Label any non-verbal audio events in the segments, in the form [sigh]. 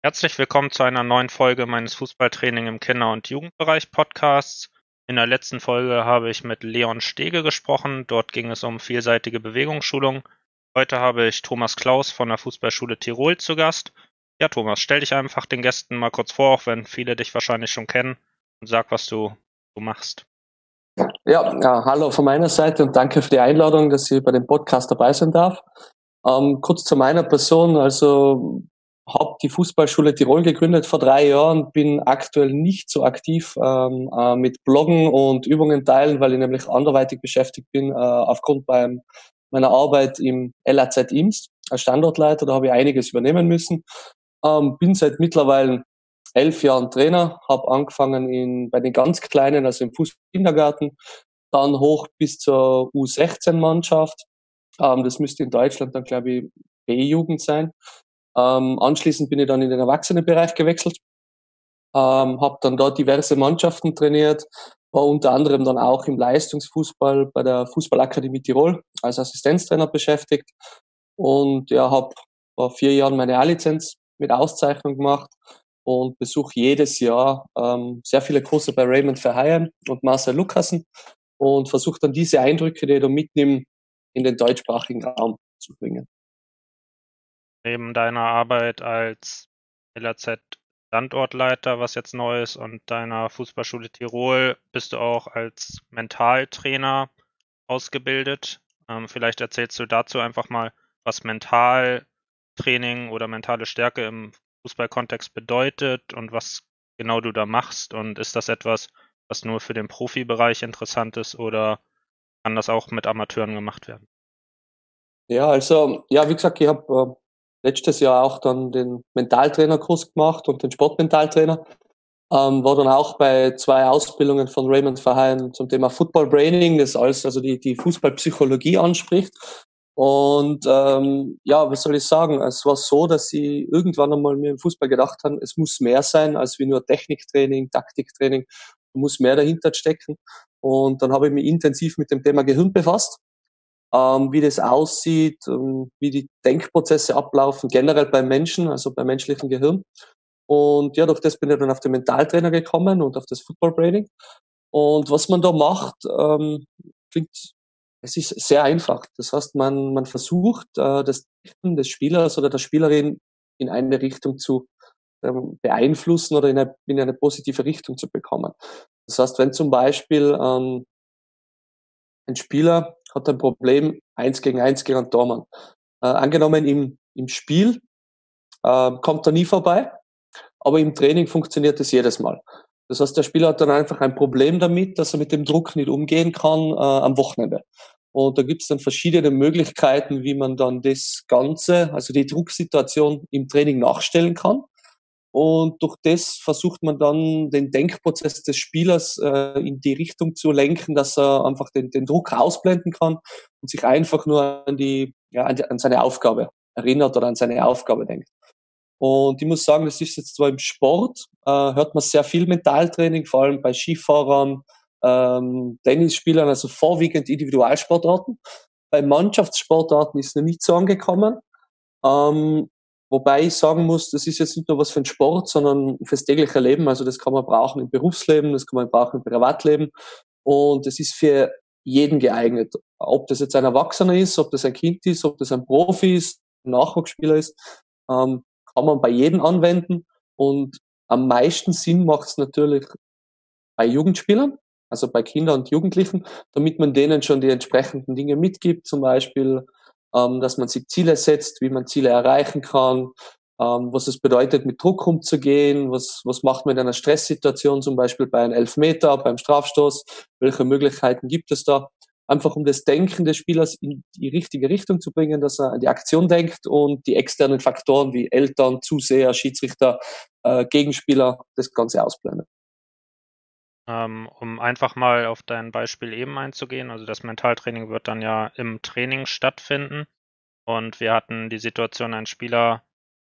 Herzlich willkommen zu einer neuen Folge meines Fußballtraining im Kinder- und Jugendbereich Podcasts. In der letzten Folge habe ich mit Leon Stege gesprochen. Dort ging es um vielseitige Bewegungsschulung. Heute habe ich Thomas Klaus von der Fußballschule Tirol zu Gast. Ja, Thomas, stell dich einfach den Gästen mal kurz vor, auch wenn viele dich wahrscheinlich schon kennen, und sag, was du, du machst. Ja, ja, hallo von meiner Seite und danke für die Einladung, dass ich bei dem Podcast dabei sein darf. Ähm, kurz zu meiner Person, also habe die Fußballschule Tirol gegründet vor drei Jahren, bin aktuell nicht so aktiv ähm, äh, mit Bloggen und Übungen teilen, weil ich nämlich anderweitig beschäftigt bin äh, aufgrund beim, meiner Arbeit im LAZ Imst als Standortleiter. Da habe ich einiges übernehmen müssen. Ähm, bin seit mittlerweile elf Jahren Trainer, habe angefangen in, bei den ganz Kleinen, also im Fußballkindergarten, dann hoch bis zur U16-Mannschaft. Ähm, das müsste in Deutschland dann, glaube ich, B-Jugend sein. Ähm, anschließend bin ich dann in den Erwachsenenbereich gewechselt, ähm, habe dann dort diverse Mannschaften trainiert, war unter anderem dann auch im Leistungsfußball bei der Fußballakademie Tirol als Assistenztrainer beschäftigt und ja, habe vor vier Jahren meine A-Lizenz mit Auszeichnung gemacht und besuche jedes Jahr ähm, sehr viele Kurse bei Raymond Verheyen und Marcel Lukassen und versuche dann diese Eindrücke, die ich da mitnehme, in den deutschsprachigen Raum zu bringen. Neben deiner Arbeit als LAZ Standortleiter, was jetzt neu ist, und deiner Fußballschule Tirol bist du auch als Mentaltrainer ausgebildet. Ähm, vielleicht erzählst du dazu einfach mal, was Mentaltraining oder mentale Stärke im Fußballkontext bedeutet und was genau du da machst. Und ist das etwas, was nur für den Profibereich interessant ist oder kann das auch mit Amateuren gemacht werden? Ja, also, ja, wie gesagt, ich habe äh, letztes Jahr auch dann den Mentaltrainerkurs gemacht und den Sportmentaltrainer. Ähm, war dann auch bei zwei Ausbildungen von Raymond Verheyen zum Thema Football Braining, das alles, also die, die Fußballpsychologie anspricht. Und ähm, ja, was soll ich sagen? Es war so, dass ich irgendwann einmal mir im Fußball gedacht habe, es muss mehr sein als wie nur Techniktraining, Taktiktraining, muss mehr dahinter stecken. Und dann habe ich mich intensiv mit dem Thema Gehirn befasst ähm, wie das aussieht, ähm, wie die Denkprozesse ablaufen, generell beim Menschen, also beim menschlichen Gehirn. Und ja, durch das bin ich dann auf den Mentaltrainer gekommen und auf das Football Braining. Und was man da macht, ähm, klingt, es ist sehr einfach. Das heißt, man, man versucht, äh, das Denken des Spielers oder der Spielerin in eine Richtung zu ähm, beeinflussen oder in eine, in eine positive Richtung zu bekommen. Das heißt, wenn zum Beispiel ähm, ein Spieler hat ein Problem eins gegen eins gegen einen Tormann. Äh, angenommen im, im Spiel äh, kommt er nie vorbei, aber im Training funktioniert es jedes Mal. Das heißt, der Spieler hat dann einfach ein Problem damit, dass er mit dem Druck nicht umgehen kann äh, am Wochenende. Und da gibt es dann verschiedene Möglichkeiten, wie man dann das Ganze, also die Drucksituation im Training nachstellen kann. Und durch das versucht man dann den Denkprozess des Spielers äh, in die Richtung zu lenken, dass er einfach den, den Druck ausblenden kann und sich einfach nur an, die, ja, an, die, an seine Aufgabe erinnert oder an seine Aufgabe denkt. Und ich muss sagen, das ist jetzt zwar im Sport, äh, hört man sehr viel Mentaltraining, vor allem bei Skifahrern, ähm, Tennisspielern, also vorwiegend Individualsportarten. Bei Mannschaftssportarten ist es noch nicht so angekommen. Ähm, Wobei ich sagen muss, das ist jetzt nicht nur was für den Sport, sondern fürs tägliche Leben. Also das kann man brauchen im Berufsleben, das kann man brauchen im Privatleben. Und es ist für jeden geeignet. Ob das jetzt ein Erwachsener ist, ob das ein Kind ist, ob das ein Profi ist, ein Nachwuchsspieler ist, ähm, kann man bei jedem anwenden. Und am meisten Sinn macht es natürlich bei Jugendspielern, also bei Kindern und Jugendlichen, damit man denen schon die entsprechenden Dinge mitgibt, zum Beispiel ähm, dass man sich Ziele setzt, wie man Ziele erreichen kann, ähm, was es bedeutet, mit Druck umzugehen, was, was macht man in einer Stresssituation, zum Beispiel bei einem Elfmeter, beim Strafstoß, welche Möglichkeiten gibt es da? Einfach um das Denken des Spielers in die richtige Richtung zu bringen, dass er an die Aktion denkt und die externen Faktoren wie Eltern, Zuseher, Schiedsrichter, äh, Gegenspieler das Ganze ausblendet. Ähm, um einfach mal auf dein Beispiel eben einzugehen, also das Mentaltraining wird dann ja im Training stattfinden. Und wir hatten die Situation, ein Spieler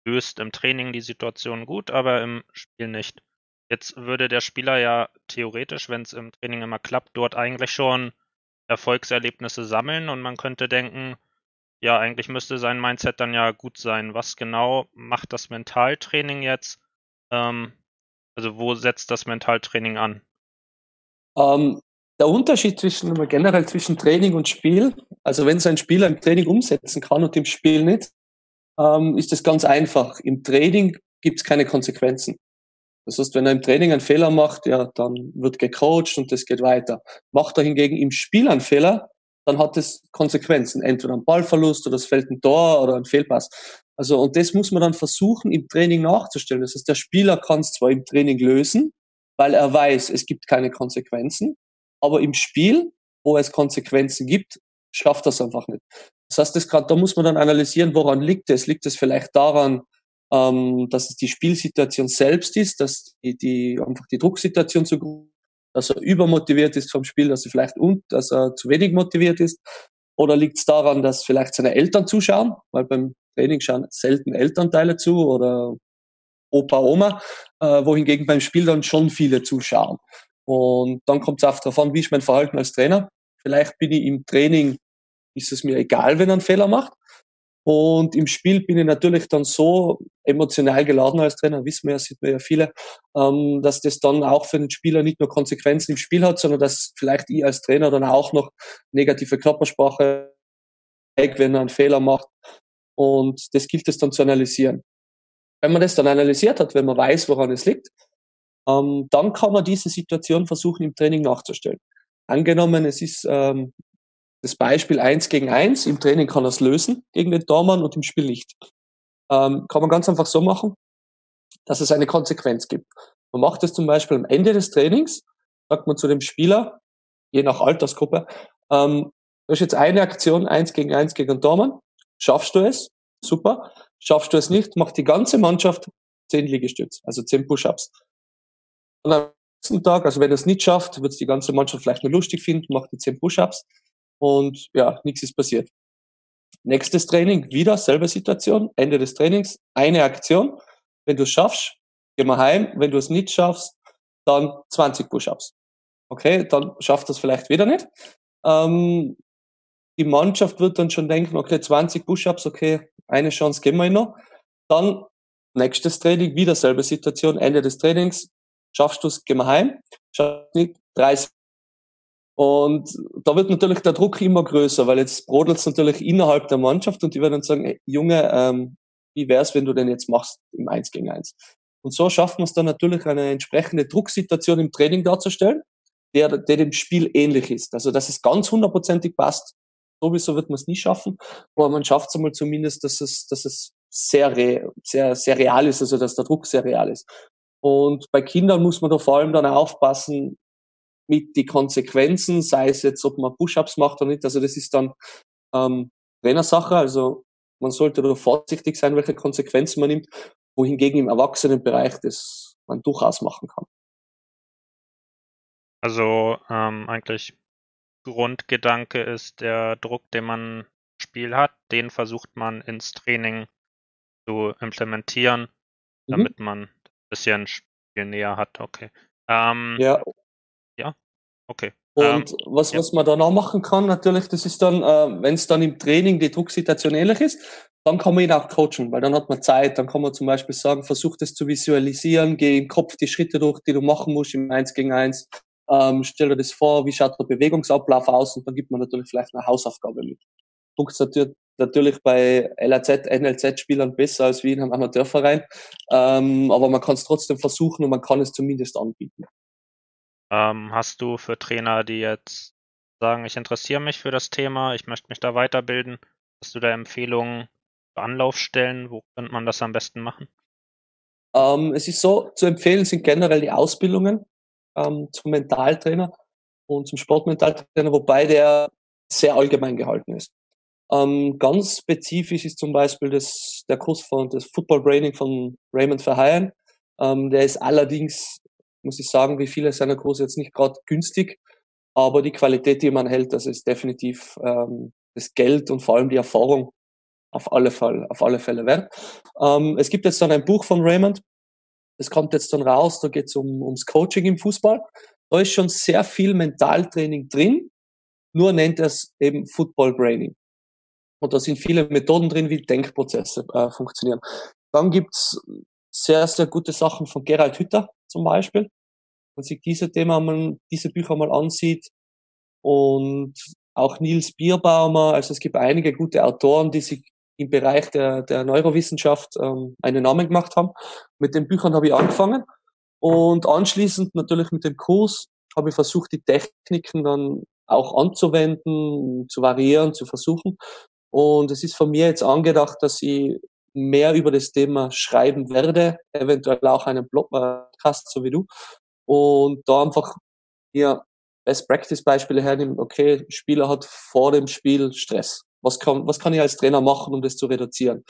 löst im Training die Situation gut, aber im Spiel nicht. Jetzt würde der Spieler ja theoretisch, wenn es im Training immer klappt, dort eigentlich schon Erfolgserlebnisse sammeln und man könnte denken, ja, eigentlich müsste sein Mindset dann ja gut sein. Was genau macht das Mentaltraining jetzt? Ähm, also wo setzt das Mentaltraining an? Ähm, der Unterschied zwischen generell zwischen Training und Spiel, also wenn so ein Spieler im Training umsetzen kann und im Spiel nicht, ähm, ist das ganz einfach. Im Training gibt es keine Konsequenzen. Das heißt, wenn er im Training einen Fehler macht, ja, dann wird gecoacht und das geht weiter. Macht er hingegen im Spiel einen Fehler, dann hat es Konsequenzen. Entweder ein Ballverlust oder es fällt ein Tor oder ein Fehlpass. Also, und das muss man dann versuchen, im Training nachzustellen. Das heißt, der Spieler kann es zwar im Training lösen, weil er weiß, es gibt keine Konsequenzen, aber im Spiel, wo es Konsequenzen gibt, schafft es einfach nicht. Das heißt, das grad, da muss man dann analysieren, woran liegt es? Liegt es vielleicht daran, ähm, dass es die Spielsituation selbst ist, dass die, die einfach die Drucksituation zu groß dass er übermotiviert ist vom Spiel, dass er vielleicht und dass er zu wenig motiviert ist? Oder liegt es daran, dass vielleicht seine Eltern zuschauen? Weil beim Training schauen selten Elternteile zu oder Opa, Oma, äh, wohingegen beim Spiel dann schon viele zuschauen. Und dann kommt es auch darauf an, wie ist mein Verhalten als Trainer. Vielleicht bin ich im Training, ist es mir egal, wenn er einen Fehler macht. Und im Spiel bin ich natürlich dann so emotional geladen als Trainer, wissen wir ja, sieht man ja viele, ähm, dass das dann auch für den Spieler nicht nur Konsequenzen im Spiel hat, sondern dass vielleicht ich als Trainer dann auch noch negative Körpersprache wenn er einen Fehler macht. Und das gilt es dann zu analysieren. Wenn man das dann analysiert hat, wenn man weiß, woran es liegt, ähm, dann kann man diese Situation versuchen, im Training nachzustellen. Angenommen, es ist ähm, das Beispiel eins gegen eins. Im Training kann er es lösen gegen den Tormann und im Spiel nicht. Ähm, kann man ganz einfach so machen, dass es eine Konsequenz gibt. Man macht es zum Beispiel am Ende des Trainings, sagt man zu dem Spieler, je nach Altersgruppe, ähm, du hast jetzt eine Aktion, eins gegen eins gegen den Tormann. Schaffst du es? Super. Schaffst du es nicht, macht die ganze Mannschaft zehn Liegestütze, also zehn Push-Ups. Und am nächsten Tag, also wenn er es nicht schafft, wird es die ganze Mannschaft vielleicht nur lustig finden, macht die zehn Push-Ups und ja, nichts ist passiert. Nächstes Training, wieder selbe Situation, Ende des Trainings, eine Aktion. Wenn du es schaffst, geh mal heim. Wenn du es nicht schaffst, dann 20 Push-Ups. Okay, dann schafft das vielleicht wieder nicht. Ähm, die Mannschaft wird dann schon denken, okay, 20 Push-Ups, okay, eine Chance geben wir noch. Dann nächstes Training, wieder selbe Situation, Ende des Trainings, schaffst du es, geh mal heim. Schaffst nicht, 30 und da wird natürlich der Druck immer größer, weil jetzt brodelt es natürlich innerhalb der Mannschaft und die werden dann sagen, hey, Junge, ähm, wie wär's, wenn du denn jetzt machst im 1 gegen 1? Und so schafft man es dann natürlich eine entsprechende Drucksituation im Training darzustellen, der, der dem Spiel ähnlich ist. Also dass es ganz hundertprozentig passt, sowieso wird man es nie schaffen, aber man schafft es einmal zumindest, dass es, dass es sehr, re, sehr, sehr real ist, also dass der Druck sehr real ist. Und bei Kindern muss man da vor allem dann aufpassen, mit die Konsequenzen, sei es jetzt, ob man Push-ups macht oder nicht. Also das ist dann ähm, Trainersache. Also man sollte da vorsichtig sein, welche Konsequenzen man nimmt, wohingegen im Erwachsenenbereich das man durchaus machen kann. Also ähm, eigentlich Grundgedanke ist der Druck, den man im Spiel hat, den versucht man ins Training zu implementieren, mhm. damit man ein bisschen Spiel näher hat. Okay. Ähm, ja, ja, okay. Und ähm, was, ja. was man dann auch machen kann, natürlich, das ist dann, äh, wenn es dann im Training die Drucksituation ähnlich ist, dann kann man ihn auch coachen, weil dann hat man Zeit, dann kann man zum Beispiel sagen, versuch das zu visualisieren, geh im Kopf die Schritte durch, die du machen musst im 1 gegen 1, ähm, stell dir das vor, wie schaut der Bewegungsablauf aus und dann gibt man natürlich vielleicht eine Hausaufgabe mit. Funktioniert natürlich bei LAZ, NLZ-Spielern besser als wie in einem Amateurverein, ähm, aber man kann es trotzdem versuchen und man kann es zumindest anbieten. Ähm, hast du für Trainer, die jetzt sagen, ich interessiere mich für das Thema, ich möchte mich da weiterbilden, hast du da Empfehlungen für Anlaufstellen? Wo könnte man das am besten machen? Ähm, es ist so, zu empfehlen sind generell die Ausbildungen ähm, zum Mentaltrainer und zum Sportmentaltrainer, wobei der sehr allgemein gehalten ist. Ähm, ganz spezifisch ist zum Beispiel das, der Kurs von das Football Braining von Raymond Verheyen. Ähm, der ist allerdings muss ich sagen, wie viele seiner Kurse jetzt nicht gerade günstig, aber die Qualität, die man hält, das ist definitiv ähm, das Geld und vor allem die Erfahrung auf alle, Fall, auf alle Fälle wert. Ähm, es gibt jetzt dann ein Buch von Raymond, das kommt jetzt dann raus, da geht es um, ums Coaching im Fußball. Da ist schon sehr viel Mentaltraining drin, nur nennt er es eben Football Braining. Und da sind viele Methoden drin, wie Denkprozesse äh, funktionieren. Dann gibt's sehr, sehr gute Sachen von Gerald Hütter zum Beispiel. Wenn sich diese Thema mal, diese Bücher mal ansieht. Und auch Nils Bierbaumer. Also es gibt einige gute Autoren, die sich im Bereich der, der Neurowissenschaft ähm, einen Namen gemacht haben. Mit den Büchern habe ich angefangen. Und anschließend natürlich mit dem Kurs habe ich versucht, die Techniken dann auch anzuwenden, zu variieren, zu versuchen. Und es ist von mir jetzt angedacht, dass ich mehr über das Thema schreiben werde, eventuell auch einen Blogcast, so wie du. Und da einfach hier Best Practice Beispiele hernehmen. Okay, Spieler hat vor dem Spiel Stress. Was kann, was kann ich als Trainer machen, um das zu reduzieren?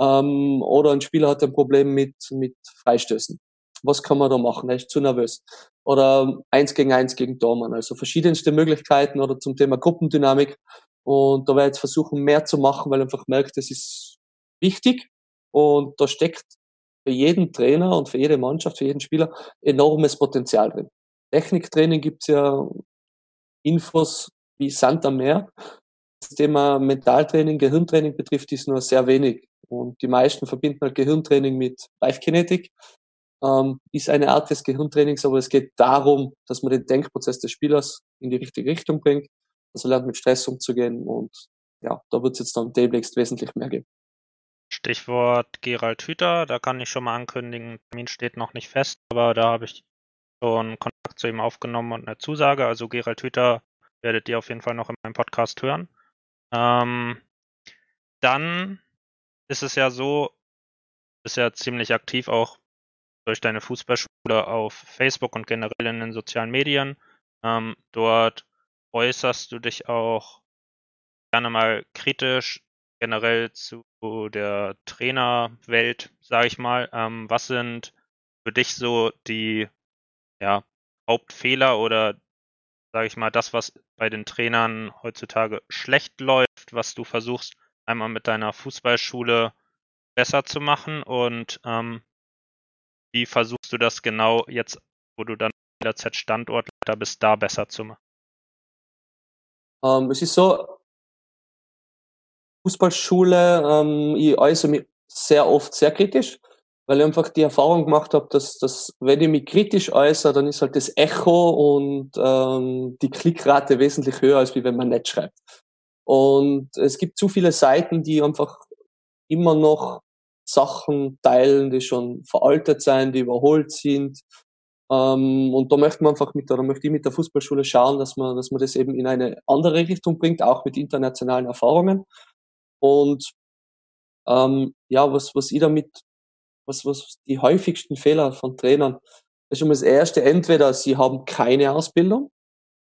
Ähm, oder ein Spieler hat ein Problem mit, mit Freistößen. Was kann man da machen? Er ist zu nervös. Oder eins gegen eins gegen Dormann. Also verschiedenste Möglichkeiten oder zum Thema Gruppendynamik. Und da werde ich jetzt versuchen, mehr zu machen, weil ich einfach merke, das ist wichtig. Und da steckt für jeden Trainer und für jede Mannschaft, für jeden Spieler enormes Potenzial drin. Techniktraining gibt's ja Infos wie Sand am Meer. Thema Mentaltraining, Gehirntraining betrifft ist nur sehr wenig. Und die meisten verbinden halt Gehirntraining mit Live-Kinetik. Ähm, ist eine Art des Gehirntrainings, aber es geht darum, dass man den Denkprozess des Spielers in die richtige Richtung bringt, dass er lernt, mit Stress umzugehen und ja, da wird es jetzt dann demnächst wesentlich mehr geben. Stichwort Gerald Hüther, da kann ich schon mal ankündigen, Termin steht noch nicht fest, aber da habe ich schon Kontakt zu ihm aufgenommen und eine Zusage. Also Gerald Hüther werdet ihr auf jeden Fall noch in meinem Podcast hören. Ähm, dann ist es ja so, ist ja ziemlich aktiv auch durch deine Fußballschule auf Facebook und generell in den sozialen Medien. Ähm, dort äußerst du dich auch gerne mal kritisch generell zu der Trainerwelt, sage ich mal. Ähm, was sind für dich so die ja, Hauptfehler oder sage ich mal, das, was bei den Trainern heutzutage schlecht läuft, was du versuchst einmal mit deiner Fußballschule besser zu machen und ähm, wie versuchst du das genau jetzt, wo du dann der Z-Standortleiter bist, da besser zu machen? Ähm, es ist so, Fußballschule, ähm, ich äußere mich sehr oft sehr kritisch weil ich einfach die Erfahrung gemacht habe, dass, dass wenn ich mich kritisch äußere, dann ist halt das Echo und ähm, die Klickrate wesentlich höher, als wie wenn man nicht schreibt. Und es gibt zu viele Seiten, die einfach immer noch Sachen teilen, die schon veraltet sind, die überholt sind. Ähm, und da möchte man einfach mit, oder möchte ich mit der Fußballschule schauen, dass man, dass man das eben in eine andere Richtung bringt, auch mit internationalen Erfahrungen. Und ähm, ja, was, was ich damit was, was die häufigsten Fehler von Trainern ist schon mal das erste, entweder sie haben keine Ausbildung,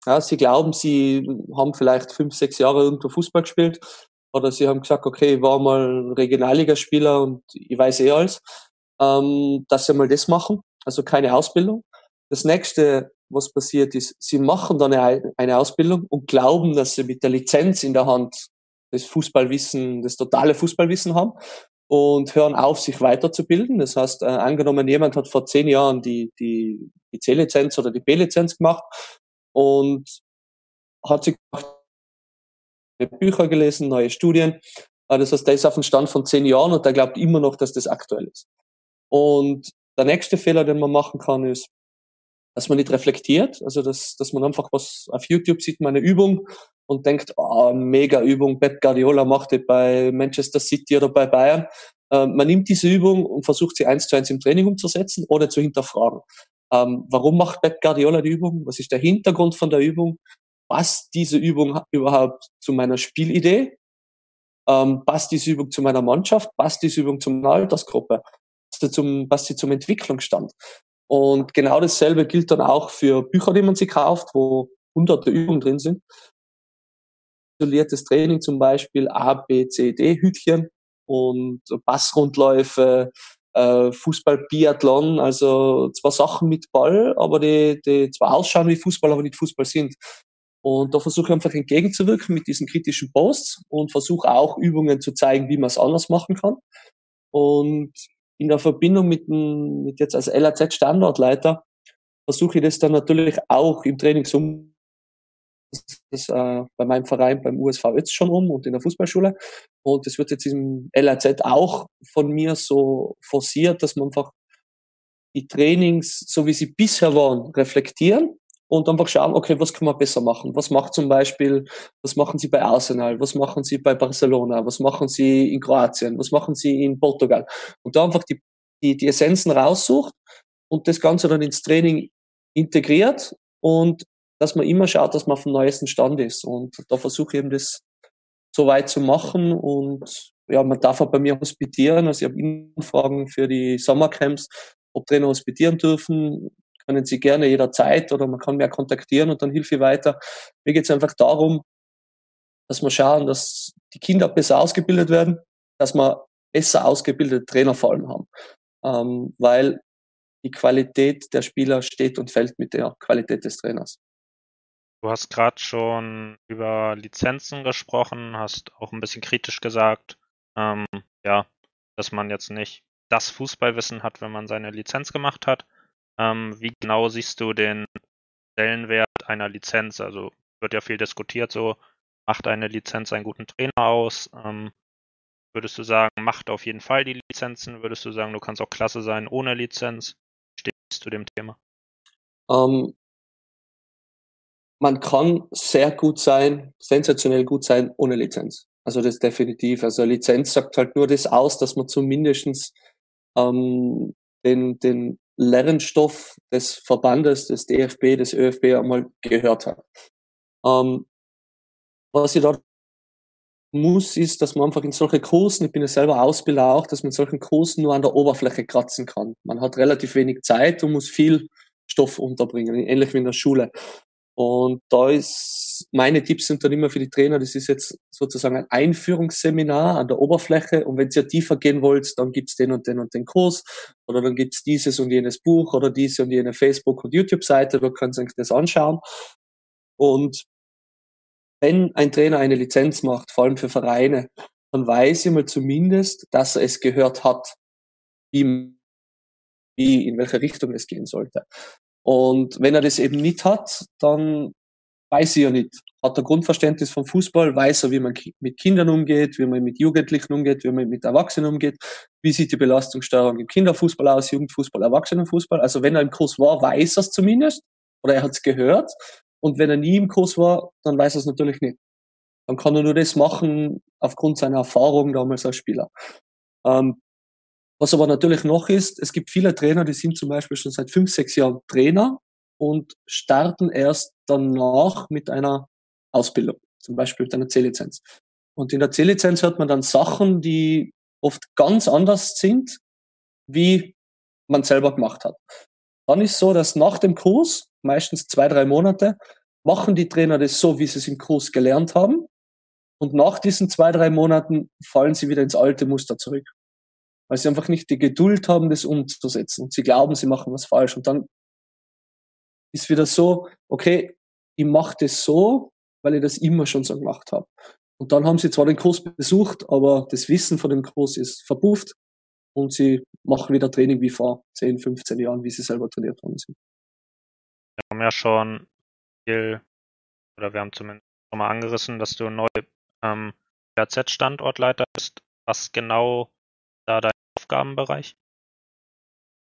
ja, sie glauben, sie haben vielleicht fünf, sechs Jahre irgendwo Fußball gespielt, oder sie haben gesagt, okay, ich war mal Regionalligaspieler und ich weiß eh alles, ähm, dass sie mal das machen, also keine Ausbildung. Das nächste, was passiert ist, sie machen dann eine, eine Ausbildung und glauben, dass sie mit der Lizenz in der Hand das Fußballwissen, das totale Fußballwissen haben und hören auf, sich weiterzubilden. Das heißt, äh, angenommen, jemand hat vor zehn Jahren die, die, die C-Lizenz oder die B-Lizenz gemacht und hat sich Bücher gelesen, neue Studien. Äh, das heißt, der ist auf dem Stand von zehn Jahren und der glaubt immer noch, dass das aktuell ist. Und der nächste Fehler, den man machen kann, ist, dass man nicht reflektiert, also dass, dass man einfach was auf YouTube sieht, man eine Übung und denkt, oh, mega Übung, Pep Guardiola macht die bei Manchester City oder bei Bayern. Ähm, man nimmt diese Übung und versucht sie eins zu eins im Training umzusetzen oder zu hinterfragen. Ähm, warum macht Pep Guardiola die Übung? Was ist der Hintergrund von der Übung? Passt diese Übung überhaupt zu meiner Spielidee? Ähm, passt diese Übung zu meiner Mannschaft? Passt diese Übung zu meiner Altersgruppe? Passt sie zum, passt sie zum Entwicklungsstand? Und genau dasselbe gilt dann auch für Bücher, die man sich kauft, wo hunderte Übungen drin sind isoliertes Training, zum Beispiel A, B, C, D Hütchen und Passrundläufe, äh, Fußball, Biathlon, also zwar Sachen mit Ball, aber die, die zwar ausschauen wie Fußball, aber nicht Fußball sind. Und da versuche ich einfach entgegenzuwirken mit diesen kritischen Posts und versuche auch Übungen zu zeigen, wie man es anders machen kann. Und in der Verbindung mit, dem, mit jetzt als LAZ Standortleiter versuche ich das dann natürlich auch im Trainingsum das ist äh, bei meinem Verein beim USV jetzt schon um und in der Fußballschule. Und das wird jetzt im LRZ auch von mir so forciert, dass man einfach die Trainings, so wie sie bisher waren, reflektieren und einfach schauen, okay, was kann man besser machen? Was macht zum Beispiel, was machen Sie bei Arsenal? Was machen Sie bei Barcelona? Was machen Sie in Kroatien? Was machen Sie in Portugal? Und da einfach die, die, die Essenzen raussucht und das Ganze dann ins Training integriert und dass man immer schaut, dass man dem neuesten Stand ist. Und da versuche ich eben das so weit zu machen und ja, man darf auch bei mir hospitieren. Also ich habe Anfragen für die Sommercamps, ob Trainer hospitieren dürfen können Sie gerne jederzeit oder man kann mehr kontaktieren und dann hilfe ich weiter. Mir geht es einfach darum, dass wir schauen, dass die Kinder besser ausgebildet werden, dass wir besser ausgebildete Trainer vor allem haben. Ähm, weil die Qualität der Spieler steht und fällt mit der Qualität des Trainers. Du hast gerade schon über Lizenzen gesprochen, hast auch ein bisschen kritisch gesagt, ähm, ja, dass man jetzt nicht das Fußballwissen hat, wenn man seine Lizenz gemacht hat. Ähm, wie genau siehst du den Stellenwert einer Lizenz? Also wird ja viel diskutiert, so macht eine Lizenz einen guten Trainer aus? Ähm, würdest du sagen, macht auf jeden Fall die Lizenzen? Würdest du sagen, du kannst auch klasse sein ohne Lizenz? Stehst du dem Thema? Ähm, man kann sehr gut sein, sensationell gut sein ohne Lizenz. Also das definitiv. Also Lizenz sagt halt nur das aus, dass man zumindestens ähm, den, den Lernstoff des Verbandes, des DFB, des ÖFB einmal gehört hat. Ähm, was ich da muss, ist, dass man einfach in solche Kursen, ich bin ja selber Ausbilder auch, dass man in solchen Kursen nur an der Oberfläche kratzen kann. Man hat relativ wenig Zeit und muss viel Stoff unterbringen, ähnlich wie in der Schule. Und da ist, meine Tipps sind dann immer für die Trainer, das ist jetzt sozusagen ein Einführungsseminar an der Oberfläche und wenn ihr tiefer gehen wollt, dann gibt's den und den und den Kurs oder dann gibt's dieses und jenes Buch oder diese und jene Facebook- und YouTube-Seite, da könnt ihr euch das anschauen. Und wenn ein Trainer eine Lizenz macht, vor allem für Vereine, dann weiß ich mal zumindest, dass er es gehört hat, wie, wie in welche Richtung es gehen sollte. Und wenn er das eben nicht hat, dann weiß er ja nicht. Hat er Grundverständnis vom Fußball, weiß er, wie man mit Kindern umgeht, wie man mit Jugendlichen umgeht, wie man mit Erwachsenen umgeht, wie sieht die Belastungssteuerung im Kinderfußball aus, Jugendfußball, Erwachsenenfußball. Also wenn er im Kurs war, weiß er es zumindest oder er hat es gehört. Und wenn er nie im Kurs war, dann weiß er es natürlich nicht. Dann kann er nur das machen aufgrund seiner Erfahrung damals als Spieler. Ähm, was aber natürlich noch ist, es gibt viele Trainer, die sind zum Beispiel schon seit fünf, sechs Jahren Trainer und starten erst danach mit einer Ausbildung, zum Beispiel mit einer C-Lizenz. Und in der C-Lizenz hört man dann Sachen, die oft ganz anders sind, wie man selber gemacht hat. Dann ist so, dass nach dem Kurs, meistens zwei, drei Monate, machen die Trainer das so, wie sie es im Kurs gelernt haben. Und nach diesen zwei, drei Monaten fallen sie wieder ins alte Muster zurück weil sie einfach nicht die Geduld haben, das umzusetzen. Und sie glauben, sie machen was falsch. Und dann ist wieder so, okay, ich mache das so, weil ich das immer schon so gemacht habe. Und dann haben sie zwar den Kurs besucht, aber das Wissen von dem Kurs ist verpufft und sie machen wieder Training wie vor 10, 15 Jahren, wie sie selber trainiert sind. Wir haben ja schon viel, oder wir haben zumindest schon mal angerissen, dass du neu ähm, RZ-Standortleiter bist. Was genau Aufgabenbereich?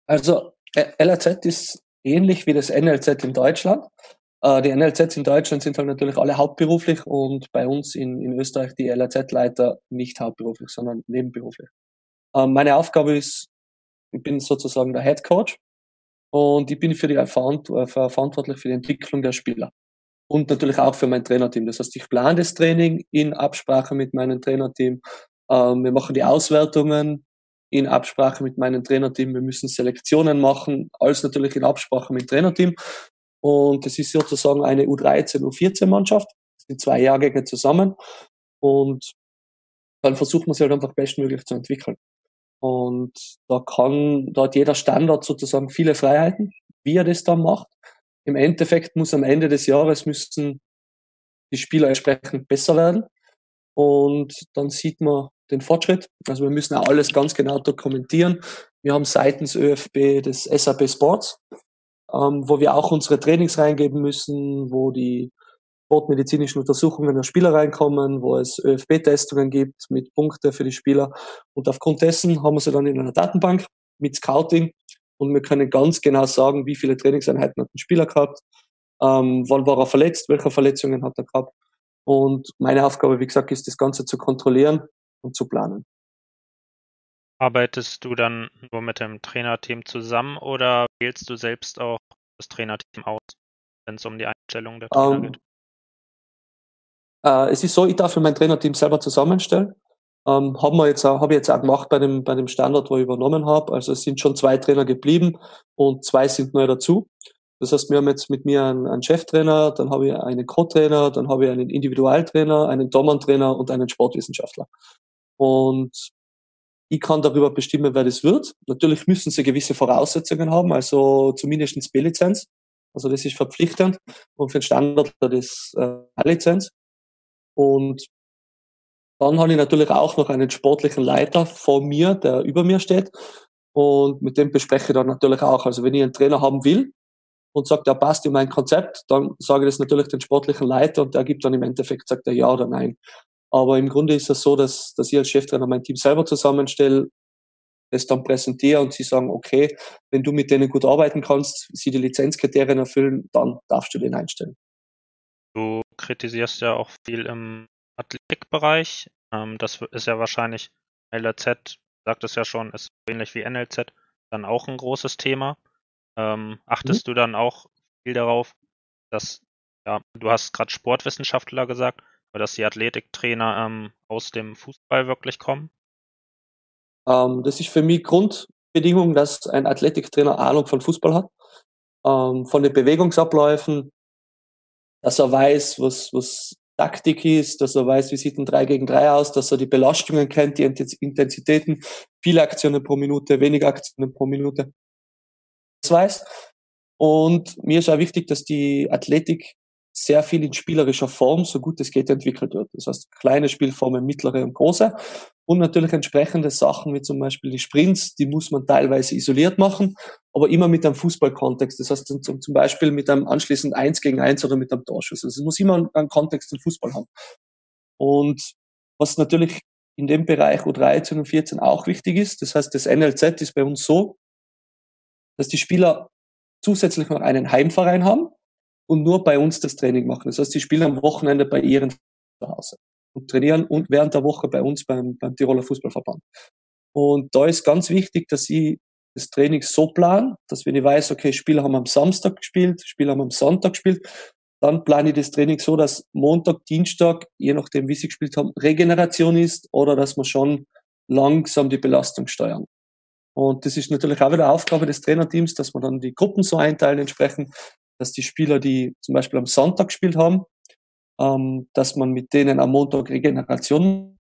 Also LRZ ist ähnlich wie das NLZ in Deutschland. Äh, die NLZs in Deutschland sind halt natürlich alle hauptberuflich und bei uns in, in Österreich die LRZ-Leiter nicht hauptberuflich, sondern nebenberuflich. Ähm, meine Aufgabe ist, ich bin sozusagen der Head Coach und ich bin für die Verant verantwortlich für die Entwicklung der Spieler und natürlich auch für mein Trainerteam. Das heißt, ich plane das Training in Absprache mit meinem Trainerteam ähm, wir machen die Auswertungen in Absprache mit meinem Trainerteam. Wir müssen Selektionen machen, alles natürlich in Absprache mit dem Trainerteam. Und es ist sozusagen eine U13, U14 Mannschaft. Das sind zwei Jahrgänge zusammen. Und dann versucht man sie halt einfach bestmöglich zu entwickeln. Und da kann, da hat jeder Standard sozusagen viele Freiheiten, wie er das dann macht. Im Endeffekt muss am Ende des Jahres müssen die Spieler entsprechend besser werden. Und dann sieht man den Fortschritt. Also wir müssen auch alles ganz genau dokumentieren. Wir haben seitens ÖFB das SAP Sports, ähm, wo wir auch unsere Trainings reingeben müssen, wo die sportmedizinischen Untersuchungen der Spieler reinkommen, wo es ÖFB-Testungen gibt mit Punkte für die Spieler. Und aufgrund dessen haben wir sie dann in einer Datenbank mit Scouting und wir können ganz genau sagen, wie viele Trainingseinheiten hat ein Spieler gehabt, ähm, wann war er verletzt, welche Verletzungen hat er gehabt. Und meine Aufgabe, wie gesagt, ist das Ganze zu kontrollieren und zu planen. Arbeitest du dann nur mit dem Trainerteam zusammen oder wählst du selbst auch das Trainerteam aus, wenn es um die Einstellung der Trainer um, ähm, geht? Äh, es ist so, ich darf für mein Trainerteam selber zusammenstellen. Ähm, haben wir jetzt auch, habe ich jetzt auch gemacht bei dem, bei dem Standort, wo ich übernommen habe. Also es sind schon zwei Trainer geblieben und zwei sind neu dazu. Das heißt, wir haben jetzt mit mir einen, einen Cheftrainer, dann habe ich einen Co-Trainer, dann habe ich einen Individualtrainer, einen Dormantrainer und einen Sportwissenschaftler. Und ich kann darüber bestimmen, wer das wird. Natürlich müssen sie gewisse Voraussetzungen haben, also zumindest B-Lizenz. Also das ist verpflichtend. Und für den Standard das äh, A-Lizenz. Und dann habe ich natürlich auch noch einen sportlichen Leiter vor mir, der über mir steht. Und mit dem bespreche ich dann natürlich auch. Also wenn ich einen Trainer haben will und sagt, der passt in mein Konzept, dann sage ich das natürlich den sportlichen Leiter und der gibt dann im Endeffekt, sagt er ja oder nein. Aber im Grunde ist es so, dass, dass ich als Cheftrainer mein Team selber zusammenstelle, es dann präsentiere und sie sagen, okay, wenn du mit denen gut arbeiten kannst, sie die Lizenzkriterien erfüllen, dann darfst du den einstellen. Du kritisierst ja auch viel im Athletikbereich. Ähm, das ist ja wahrscheinlich LRZ, sagt es ja schon, ist ähnlich wie NLZ, dann auch ein großes Thema. Ähm, achtest mhm. du dann auch viel darauf, dass, ja, du hast gerade Sportwissenschaftler gesagt, dass die Athletiktrainer ähm, aus dem Fußball wirklich kommen? Ähm, das ist für mich Grundbedingung, dass ein Athletiktrainer Ahnung von Fußball hat, ähm, von den Bewegungsabläufen, dass er weiß, was, was Taktik ist, dass er weiß, wie sieht ein 3 gegen 3 aus, dass er die Belastungen kennt, die Intensitäten, viele Aktionen pro Minute, weniger Aktionen pro Minute. Das weiß. Und mir ist auch wichtig, dass die Athletik sehr viel in spielerischer Form, so gut es geht, entwickelt wird. Das heißt, kleine Spielformen, mittlere und große. Und natürlich entsprechende Sachen, wie zum Beispiel die Sprints, die muss man teilweise isoliert machen, aber immer mit einem Fußballkontext. Das heißt, zum, zum Beispiel mit einem anschließend eins gegen eins oder mit einem Torschuss. Also es muss immer einen Kontext im Fußball haben. Und was natürlich in dem Bereich U13 und 14 auch wichtig ist, das heißt, das NLZ ist bei uns so, dass die Spieler zusätzlich noch einen Heimverein haben, und nur bei uns das Training machen. Das heißt, die spielen am Wochenende bei ihren zu Hause und trainieren und während der Woche bei uns beim, beim Tiroler Fußballverband. Und da ist ganz wichtig, dass ich das Training so plan, dass wenn ich weiß, okay, Spieler haben am Samstag gespielt, Spieler haben am Sonntag gespielt, dann plane ich das Training so, dass Montag, Dienstag, je nachdem, wie sie gespielt haben, Regeneration ist oder dass wir schon langsam die Belastung steuern. Und das ist natürlich auch wieder Aufgabe des Trainerteams, dass wir dann die Gruppen so einteilen entsprechend, dass die Spieler, die zum Beispiel am Sonntag gespielt haben, ähm, dass man mit denen am Montag Regeneration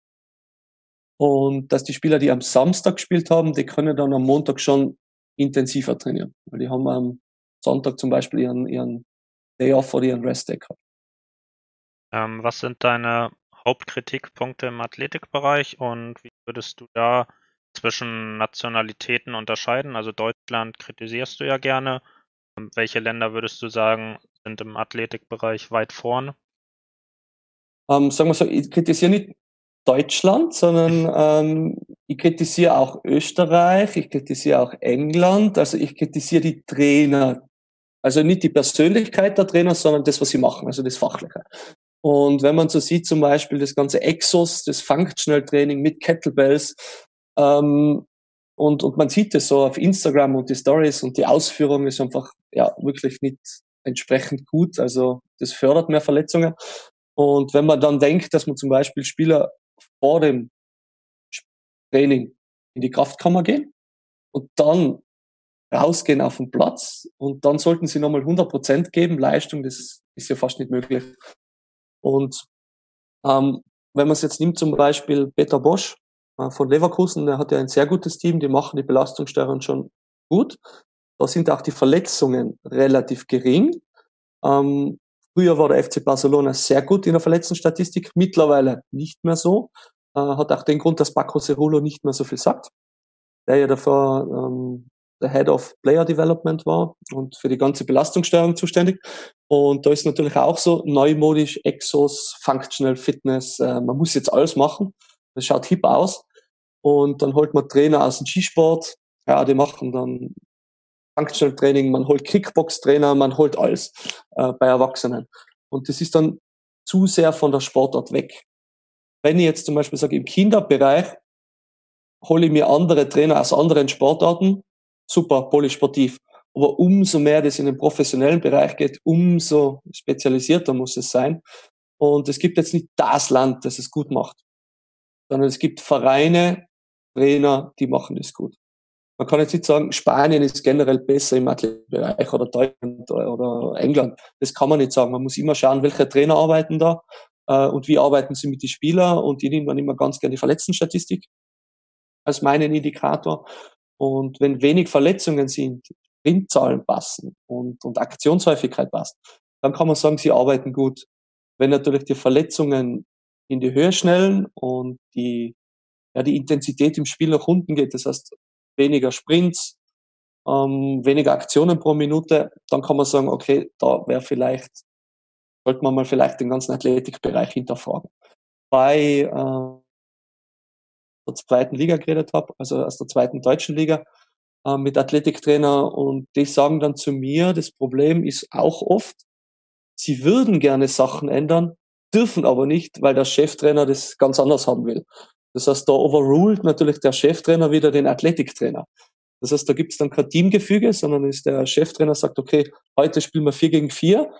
und dass die Spieler, die am Samstag gespielt haben, die können dann am Montag schon intensiver trainieren. Weil die haben am Sonntag zum Beispiel ihren, ihren Day off oder ihren Rest Day gehabt. Ähm, was sind deine Hauptkritikpunkte im Athletikbereich und wie würdest du da zwischen Nationalitäten unterscheiden? Also Deutschland kritisierst du ja gerne. Welche Länder würdest du sagen, sind im Athletikbereich weit vorne? Ähm, sagen wir so, ich kritisiere nicht Deutschland, sondern [laughs] ähm, ich kritisiere auch Österreich, ich kritisiere auch England, also ich kritisiere die Trainer. Also nicht die Persönlichkeit der Trainer, sondern das, was sie machen, also das Fachliche. Und wenn man so sieht, zum Beispiel das ganze Exos, das Functional Training mit Kettlebells, ähm, und, und man sieht es so auf Instagram und die Stories und die Ausführung ist einfach ja wirklich nicht entsprechend gut. Also das fördert mehr Verletzungen. Und wenn man dann denkt, dass man zum Beispiel Spieler vor dem Training in die Kraftkammer gehen und dann rausgehen auf den Platz und dann sollten sie nochmal 100 Prozent geben, Leistung, das ist ja fast nicht möglich. Und ähm, wenn man es jetzt nimmt, zum Beispiel Peter Bosch, von Leverkusen, der hat ja ein sehr gutes Team, die machen die Belastungssteuerung schon gut. Da sind auch die Verletzungen relativ gering. Ähm, früher war der FC Barcelona sehr gut in der Verletztenstatistik, mittlerweile nicht mehr so. Äh, hat auch den Grund, dass Paco Cerulo nicht mehr so viel sagt, der ja davor ähm, der Head of Player Development war und für die ganze Belastungssteuerung zuständig. Und da ist natürlich auch so neumodisch, Exos, Functional Fitness, äh, man muss jetzt alles machen. Das schaut hip aus. Und dann holt man Trainer aus dem Skisport, ja, die machen dann Functional Training, man holt Kickbox-Trainer, man holt alles äh, bei Erwachsenen. Und das ist dann zu sehr von der Sportart weg. Wenn ich jetzt zum Beispiel sage, im Kinderbereich hole ich mir andere Trainer aus anderen Sportarten, super, polysportiv. Aber umso mehr das in den professionellen Bereich geht, umso spezialisierter muss es sein. Und es gibt jetzt nicht das Land, das es gut macht, sondern es gibt Vereine, Trainer, die machen das gut. Man kann jetzt nicht sagen, Spanien ist generell besser im Athletikbereich oder Deutschland oder England. Das kann man nicht sagen. Man muss immer schauen, welche Trainer arbeiten da äh, und wie arbeiten sie mit den Spielern und die nehmen dann immer ganz gerne die Verletztenstatistik als meinen Indikator. Und wenn wenig Verletzungen sind, Sprintzahlen passen und, und Aktionshäufigkeit passt, dann kann man sagen, sie arbeiten gut. Wenn natürlich die Verletzungen in die Höhe schnellen und die, ja, die Intensität im Spiel nach unten geht, das heißt weniger Sprints, ähm, weniger Aktionen pro Minute, dann kann man sagen, okay, da wäre vielleicht, sollte man mal vielleicht den ganzen Athletikbereich hinterfragen. Bei äh, der zweiten Liga geredet habe, also aus der zweiten deutschen Liga, äh, mit Athletiktrainer und die sagen dann zu mir, das Problem ist auch oft, sie würden gerne Sachen ändern, dürfen aber nicht, weil der Cheftrainer das ganz anders haben will. Das heißt, da overruled natürlich der Cheftrainer wieder den Athletiktrainer. Das heißt, da gibt es dann kein Teamgefüge, sondern ist der Cheftrainer sagt, okay, heute spielen wir vier gegen vier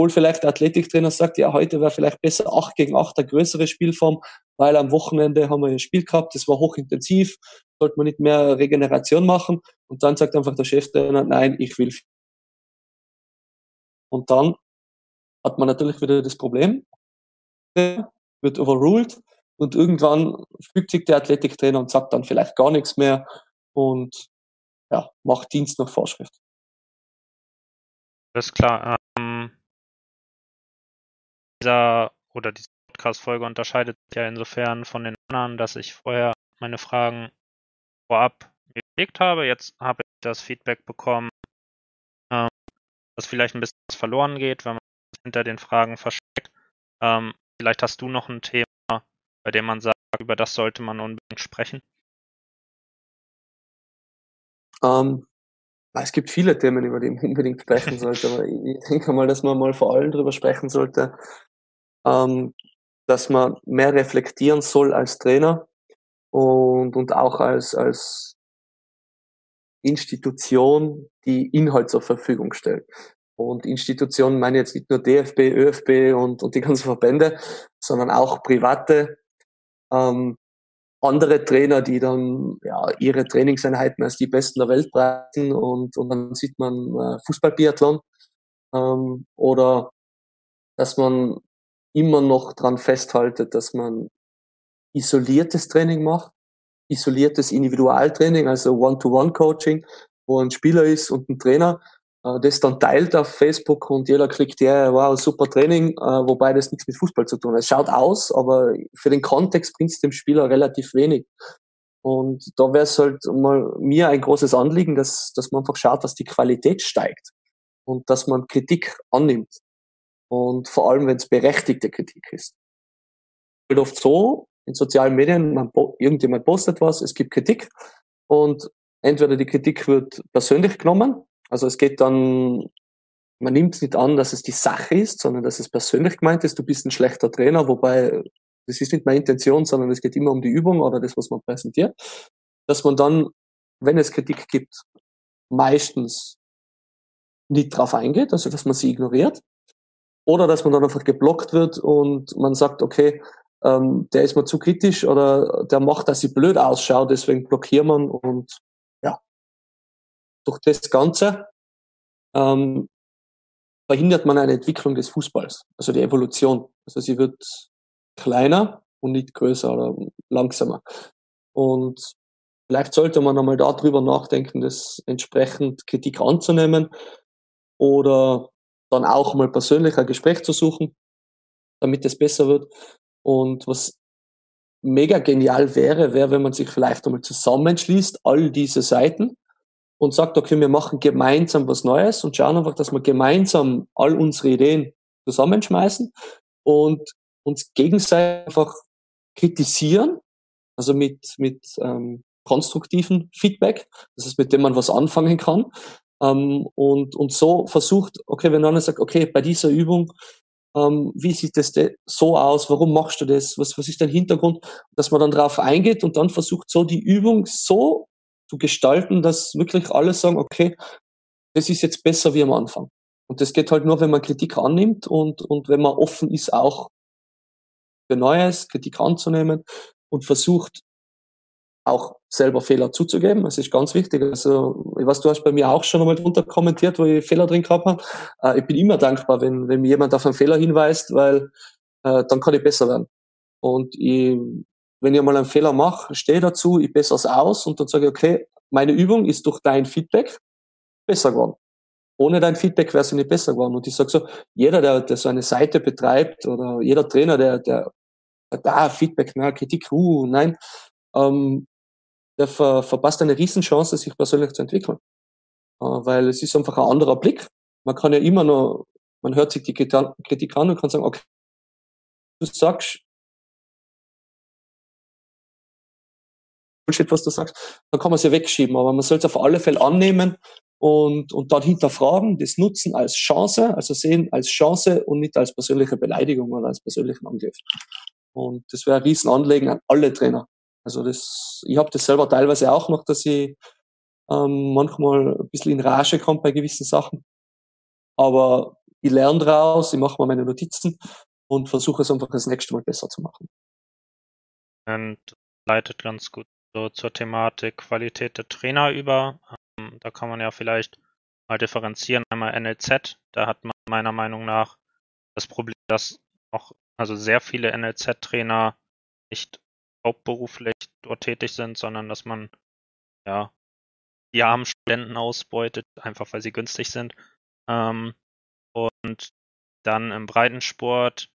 obwohl vielleicht der Athletiktrainer sagt, ja, heute wäre vielleicht besser 8 gegen 8 eine größere Spielform, weil am Wochenende haben wir ein Spiel gehabt, das war hochintensiv, sollte man nicht mehr Regeneration machen. Und dann sagt einfach der Cheftrainer, nein, ich will. Und dann hat man natürlich wieder das Problem, wird overruled und irgendwann fügt sich der Athletiktrainer und sagt dann vielleicht gar nichts mehr und ja, macht Dienst nach Vorschrift. Ist klar dieser oder diese Podcast-Folge unterscheidet sich ja insofern von den anderen, dass ich vorher meine Fragen vorab gelegt habe. Jetzt habe ich das Feedback bekommen, ähm, dass vielleicht ein bisschen was verloren geht, wenn man hinter den Fragen versteckt. Ähm, vielleicht hast du noch ein Thema, bei dem man sagt, über das sollte man unbedingt sprechen. Ähm, es gibt viele Themen, über die man [laughs] unbedingt sprechen sollte, aber ich denke mal, dass man mal vor allem darüber sprechen sollte, ähm, dass man mehr reflektieren soll als Trainer und, und auch als, als Institution, die Inhalt zur Verfügung stellt. Und Institutionen meine jetzt nicht nur DFB, ÖFB und, und die ganzen Verbände, sondern auch private, ähm, andere Trainer, die dann ja, ihre Trainingseinheiten als die besten der Welt preisen und, und dann sieht man äh, Fußballbiathlon. Ähm, oder dass man immer noch dran festhaltet, dass man isoliertes Training macht, isoliertes Individualtraining, also One-to-One-Coaching, wo ein Spieler ist und ein Trainer, das dann teilt auf Facebook und jeder kriegt, ja, wow, super Training, äh, wobei das nichts mit Fußball zu tun hat. Es schaut aus, aber für den Kontext bringt es dem Spieler relativ wenig. Und da wäre es halt mal mir ein großes Anliegen, dass, dass man einfach schaut, dass die Qualität steigt und dass man Kritik annimmt. Und vor allem, wenn es berechtigte Kritik ist. Wird oft so, in sozialen Medien, man, irgendjemand postet was, es gibt Kritik und entweder die Kritik wird persönlich genommen, also es geht dann, man nimmt es nicht an, dass es die Sache ist, sondern dass es persönlich gemeint ist, du bist ein schlechter Trainer, wobei das ist nicht meine Intention, sondern es geht immer um die Übung oder das, was man präsentiert, dass man dann, wenn es Kritik gibt, meistens nicht drauf eingeht, also dass man sie ignoriert, oder dass man dann einfach geblockt wird und man sagt, okay, ähm, der ist mir zu kritisch oder der macht, dass sie blöd ausschaut, deswegen blockiert man und. Durch das Ganze ähm, verhindert man eine Entwicklung des Fußballs, also die Evolution. Also sie wird kleiner und nicht größer oder langsamer. Und vielleicht sollte man einmal darüber nachdenken, das entsprechend Kritik anzunehmen oder dann auch mal persönlich ein Gespräch zu suchen, damit es besser wird. Und was mega genial wäre, wäre, wenn man sich vielleicht einmal zusammenschließt, all diese Seiten, und sagt, okay, wir machen gemeinsam was Neues und schauen einfach, dass wir gemeinsam all unsere Ideen zusammenschmeißen und uns gegenseitig einfach kritisieren, also mit, mit ähm, konstruktiven Feedback, das ist mit dem man was anfangen kann. Ähm, und, und so versucht, okay, wenn einer sagt, okay, bei dieser Übung, ähm, wie sieht das so aus, warum machst du das, was, was ist dein Hintergrund, dass man dann darauf eingeht und dann versucht, so die Übung so zu gestalten, dass wirklich alle sagen, okay, das ist jetzt besser wie am Anfang. Und das geht halt nur, wenn man Kritik annimmt und, und wenn man offen ist, auch für Neues, Kritik anzunehmen und versucht, auch selber Fehler zuzugeben. Das ist ganz wichtig. Also, ich weiß, du hast bei mir auch schon einmal drunter kommentiert, wo ich Fehler drin gehabt habe. Äh, ich bin immer dankbar, wenn, wenn mir jemand auf einen Fehler hinweist, weil äh, dann kann ich besser werden. Und ich, wenn ich mal einen Fehler mache, stehe dazu, ich bessere es aus und dann sage ich, okay, meine Übung ist durch dein Feedback besser geworden. Ohne dein Feedback wäre sie nicht besser geworden. Und ich sage so, jeder, der, der so eine Seite betreibt oder jeder Trainer, der, der da Feedback, na, Kritik, uh, nein, ähm, der ver, verpasst eine Riesenchance, sich persönlich zu entwickeln. Äh, weil es ist einfach ein anderer Blick. Man kann ja immer noch, man hört sich die Kritik an und kann sagen, okay, du sagst, Bullshit, was du sagst, dann kann man es ja wegschieben, aber man soll es auf alle Fälle annehmen und, und dann hinterfragen, das nutzen als Chance, also sehen als Chance und nicht als persönliche Beleidigung oder als persönlichen Angriff. Und das wäre ein Riesenanliegen an alle Trainer. Also das, ich habe das selber teilweise auch noch, dass ich ähm, manchmal ein bisschen in Rage komme bei gewissen Sachen. Aber ich lerne daraus, ich mache mal meine Notizen und versuche es einfach das nächste Mal besser zu machen. Und leitet ganz gut so zur Thematik Qualität der Trainer über. Ähm, da kann man ja vielleicht mal differenzieren. Einmal NLZ, da hat man meiner Meinung nach das Problem, dass auch also sehr viele NLZ-Trainer nicht hauptberuflich dort tätig sind, sondern dass man ja die armen Studenten ausbeutet, einfach weil sie günstig sind. Ähm, und dann im Breitensport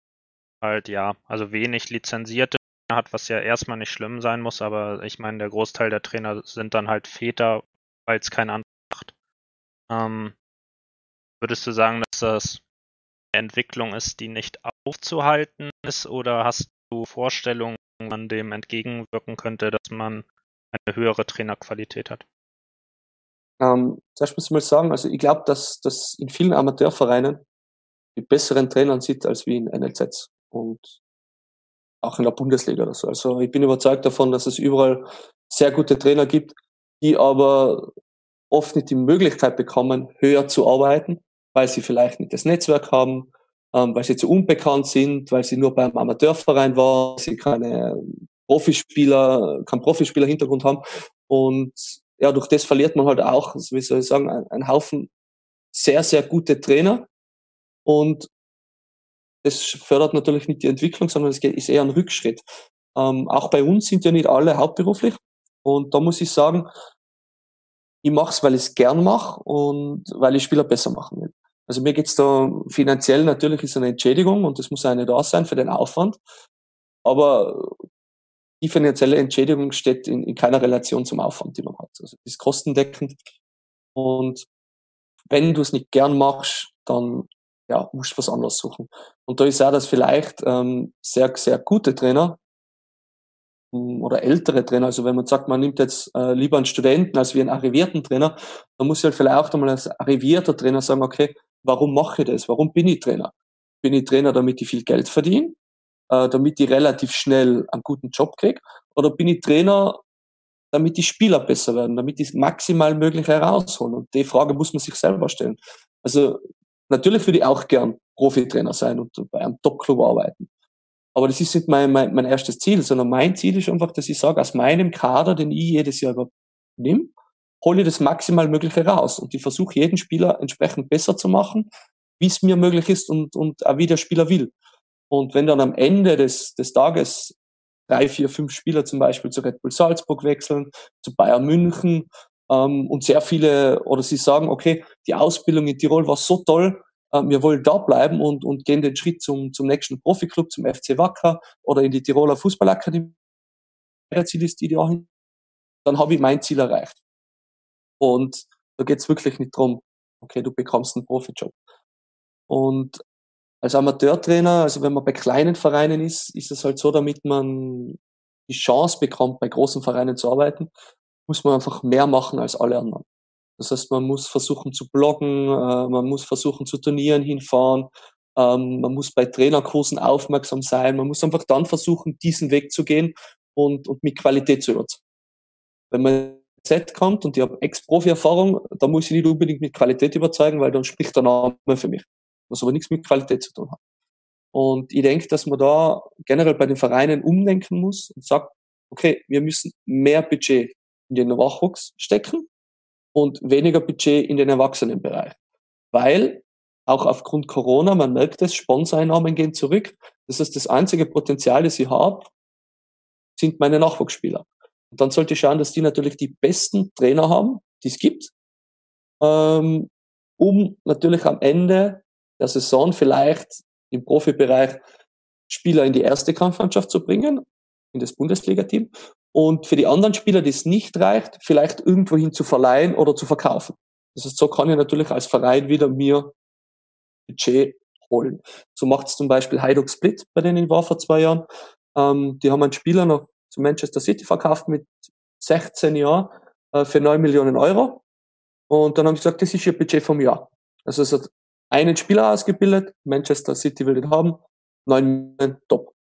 halt ja, also wenig lizenzierte hat, was ja erstmal nicht schlimm sein muss, aber ich meine, der Großteil der Trainer sind dann halt Väter, weil es kein anderer macht. Ähm, würdest du sagen, dass das eine Entwicklung ist, die nicht aufzuhalten ist, oder hast du Vorstellungen, man dem entgegenwirken könnte, dass man eine höhere Trainerqualität hat? Ähm, zuerst muss ich mal sagen, also ich glaube, dass das in vielen Amateurvereinen die besseren Trainer sieht als wie in NLZs und auch in der Bundesliga oder so. Also ich bin überzeugt davon, dass es überall sehr gute Trainer gibt, die aber oft nicht die Möglichkeit bekommen, höher zu arbeiten, weil sie vielleicht nicht das Netzwerk haben, ähm, weil sie zu unbekannt sind, weil sie nur beim Amateurverein waren, sie keine Profispieler, kein Profispieler-Hintergrund haben. Und ja, durch das verliert man halt auch, wie soll ich sagen, einen Haufen sehr, sehr gute Trainer. Und das fördert natürlich nicht die Entwicklung, sondern es ist eher ein Rückschritt. Ähm, auch bei uns sind ja nicht alle hauptberuflich. Und da muss ich sagen, ich mache es, weil ich es gern mache und weil ich Spieler besser machen will. Also mir geht's da finanziell natürlich ist eine Entschädigung und das muss eine da sein für den Aufwand. Aber die finanzielle Entschädigung steht in, in keiner Relation zum Aufwand, den man hat. Also ist kostendeckend. Und wenn du es nicht gern machst, dann ja, musst du was anderes suchen. Und da ist auch, dass vielleicht ähm, sehr, sehr gute Trainer hm, oder ältere Trainer, also wenn man sagt, man nimmt jetzt äh, lieber einen Studenten als wie einen arrivierten Trainer, dann muss ich halt vielleicht auch einmal als arrivierter Trainer sagen, okay, warum mache ich das? Warum bin ich Trainer? Bin ich Trainer, damit ich viel Geld verdiene? Äh, damit ich relativ schnell einen guten Job kriege? Oder bin ich Trainer, damit die Spieler besser werden, damit die maximal Mögliche herausholen? Und die Frage muss man sich selber stellen. Also natürlich würde ich auch gern Profitrainer sein und bei einem Top-Club arbeiten. Aber das ist nicht mein, mein, mein erstes Ziel, sondern mein Ziel ist einfach, dass ich sage, aus meinem Kader, den ich jedes Jahr übernehme, hole ich das maximal Mögliche raus und ich versuche jeden Spieler entsprechend besser zu machen, wie es mir möglich ist und, und auch wie der Spieler will. Und wenn dann am Ende des, des Tages drei, vier, fünf Spieler zum Beispiel zu Red Bull Salzburg wechseln, zu Bayern München ähm, und sehr viele oder sie sagen, okay, die Ausbildung in Tirol war so toll, wir wollen da bleiben und, und gehen den Schritt zum, zum nächsten Profiklub, zum FC Wacker oder in die Tiroler Fußballakademie, Ziel ist die, dann habe ich mein Ziel erreicht. Und da geht's wirklich nicht drum, okay, du bekommst einen Profijob. Und als Amateurtrainer, also wenn man bei kleinen Vereinen ist, ist es halt so, damit man die Chance bekommt, bei großen Vereinen zu arbeiten, muss man einfach mehr machen als alle anderen. Das heißt, man muss versuchen zu bloggen, äh, man muss versuchen zu Turnieren hinfahren, ähm, man muss bei Trainerkursen aufmerksam sein, man muss einfach dann versuchen, diesen Weg zu gehen und, und mit Qualität zu überzeugen. Wenn man Z kommt und ich habe Ex-Profi-Erfahrung, da muss ich nicht unbedingt mit Qualität überzeugen, weil dann spricht der Name für mich, was aber nichts mit Qualität zu tun hat. Und ich denke, dass man da generell bei den Vereinen umdenken muss und sagt, okay, wir müssen mehr Budget in den Nachwuchs stecken und weniger Budget in den Erwachsenenbereich. Weil auch aufgrund Corona, man merkt es, Sponsoreinnahmen gehen zurück. Das heißt, das einzige Potenzial, das ich habe, sind meine Nachwuchsspieler. Und dann sollte ich schauen, dass die natürlich die besten Trainer haben, die es gibt, ähm, um natürlich am Ende der Saison vielleicht im Profibereich Spieler in die erste Kampfmannschaft zu bringen, in das Bundesliga-Team. Und für die anderen Spieler, die es nicht reicht, vielleicht irgendwohin zu verleihen oder zu verkaufen. Das heißt, so kann ich natürlich als Verein wieder mir Budget holen. So macht es zum Beispiel Hajduk Split, bei denen ich war vor zwei Jahren. Ähm, die haben einen Spieler noch zu Manchester City verkauft mit 16 Jahren äh, für 9 Millionen Euro. Und dann haben sie gesagt, das ist ihr Budget vom Jahr. Also es hat einen Spieler ausgebildet, Manchester City will den haben, 9 Millionen, top.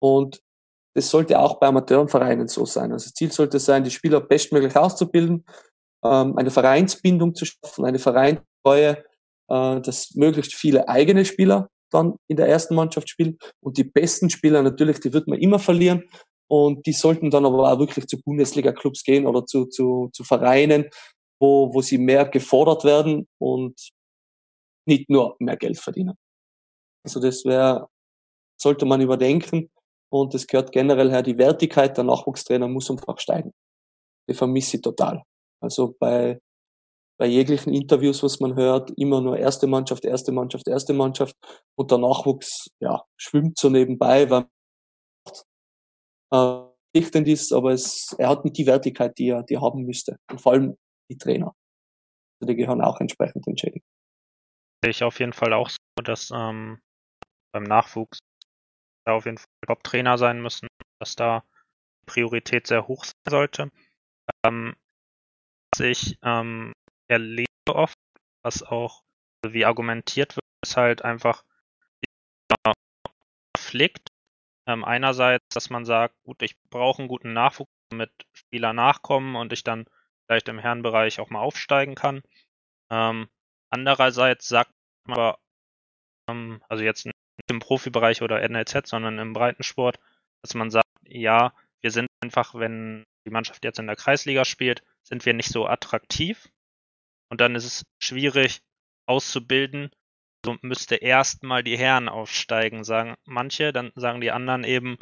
Und das sollte auch bei Amateurenvereinen so sein. Also Ziel sollte sein, die Spieler bestmöglich auszubilden, ähm, eine Vereinsbindung zu schaffen, eine Vereinstreue, äh, dass möglichst viele eigene Spieler dann in der ersten Mannschaft spielen. Und die besten Spieler natürlich, die wird man immer verlieren. Und die sollten dann aber auch wirklich zu Bundesliga-Clubs gehen oder zu, zu, zu Vereinen, wo, wo sie mehr gefordert werden und nicht nur mehr Geld verdienen. Also das wäre, sollte man überdenken. Und es gehört generell her, die Wertigkeit der Nachwuchstrainer muss einfach steigen. Die vermisse ich total. Also bei, bei jeglichen Interviews, was man hört, immer nur erste Mannschaft, erste Mannschaft, erste Mannschaft und der Nachwuchs, ja, schwimmt so nebenbei, weil äh, dichtend ist, aber es, er hat nicht die Wertigkeit, die er, die er haben müsste. Und vor allem die Trainer. Also die gehören auch entsprechend entschädigt. Sehe ich auf jeden Fall auch so, dass ähm, beim Nachwuchs da auf jeden Fall Top-Trainer sein müssen, dass da Priorität sehr hoch sein sollte. Ähm, was ich ähm, erlebe oft, was auch wie argumentiert wird, ist halt einfach Konflikt. Ähm, einerseits, dass man sagt, gut, ich brauche einen guten Nachwuchs, damit Spieler nachkommen und ich dann vielleicht im Herrenbereich auch mal aufsteigen kann. Ähm, andererseits sagt man aber, ähm, also jetzt im Profibereich oder NLZ, sondern im Breitensport, dass man sagt, ja, wir sind einfach, wenn die Mannschaft jetzt in der Kreisliga spielt, sind wir nicht so attraktiv. Und dann ist es schwierig auszubilden. So müsste erstmal die Herren aufsteigen, sagen manche. Dann sagen die anderen eben,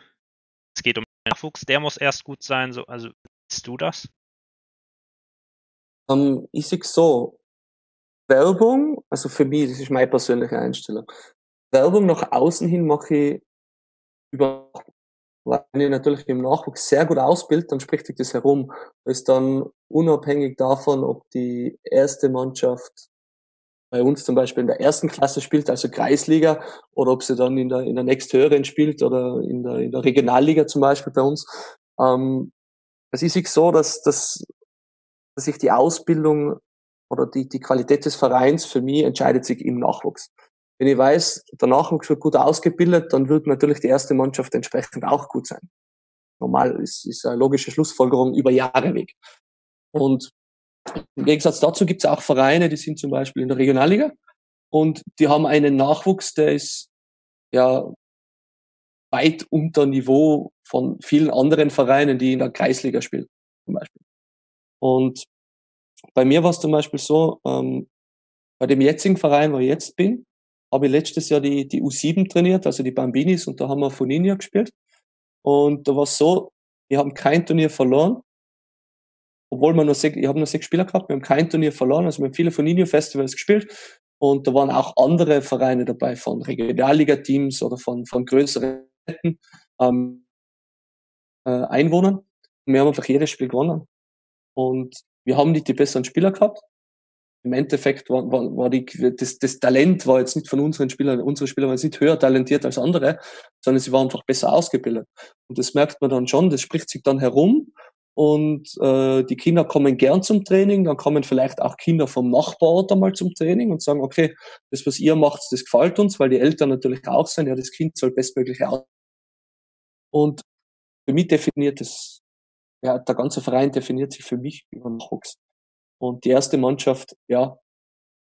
es geht um den Nachwuchs, der muss erst gut sein. So, also siehst du das? Um, ähm, ich sehe so, Werbung, also für mich, das ist meine persönliche Einstellung. Werbung nach außen hin mache ich über wenn ich natürlich im Nachwuchs sehr gut ausbilde, dann spricht sich das herum. Ist dann unabhängig davon, ob die erste Mannschaft bei uns zum Beispiel in der ersten Klasse spielt, also Kreisliga, oder ob sie dann in der, in der nächsthöheren spielt oder in der, in der Regionalliga zum Beispiel bei uns. Ähm, es ist sich so, dass, dass, dass sich die Ausbildung oder die, die Qualität des Vereins für mich entscheidet sich im Nachwuchs. Wenn ich weiß, der Nachwuchs wird gut ausgebildet, dann wird natürlich die erste Mannschaft entsprechend auch gut sein. Normal ist, ist eine logische Schlussfolgerung über Jahre weg. Und im Gegensatz dazu gibt es auch Vereine, die sind zum Beispiel in der Regionalliga und die haben einen Nachwuchs, der ist ja weit unter Niveau von vielen anderen Vereinen, die in der Kreisliga spielen, zum Beispiel. Und bei mir war es zum Beispiel so, ähm, bei dem jetzigen Verein, wo ich jetzt bin, habe ich letztes Jahr die, die U7 trainiert, also die Bambinis, und da haben wir Funinho gespielt. Und da war es so, wir haben kein Turnier verloren, obwohl wir nur sechs, ich habe nur sechs Spieler gehabt, wir haben kein Turnier verloren, also wir haben viele Funinho-Festivals gespielt. Und da waren auch andere Vereine dabei, von Regionalliga-Teams oder von, von größeren ähm, äh, Einwohnern. Wir haben einfach jedes Spiel gewonnen. Und wir haben nicht die besseren Spieler gehabt. Im Endeffekt war, war, war die, das, das Talent war jetzt nicht von unseren Spielern, unsere Spieler waren jetzt nicht höher talentiert als andere, sondern sie waren einfach besser ausgebildet. Und das merkt man dann schon, das spricht sich dann herum und äh, die Kinder kommen gern zum Training, dann kommen vielleicht auch Kinder vom Nachbarort einmal zum Training und sagen, okay, das, was ihr macht, das gefällt uns, weil die Eltern natürlich auch sein, ja, das Kind soll bestmöglich aus. Und für mich definiert es, ja, der ganze Verein definiert sich für mich über Nachwuchs. Und die erste Mannschaft, ja,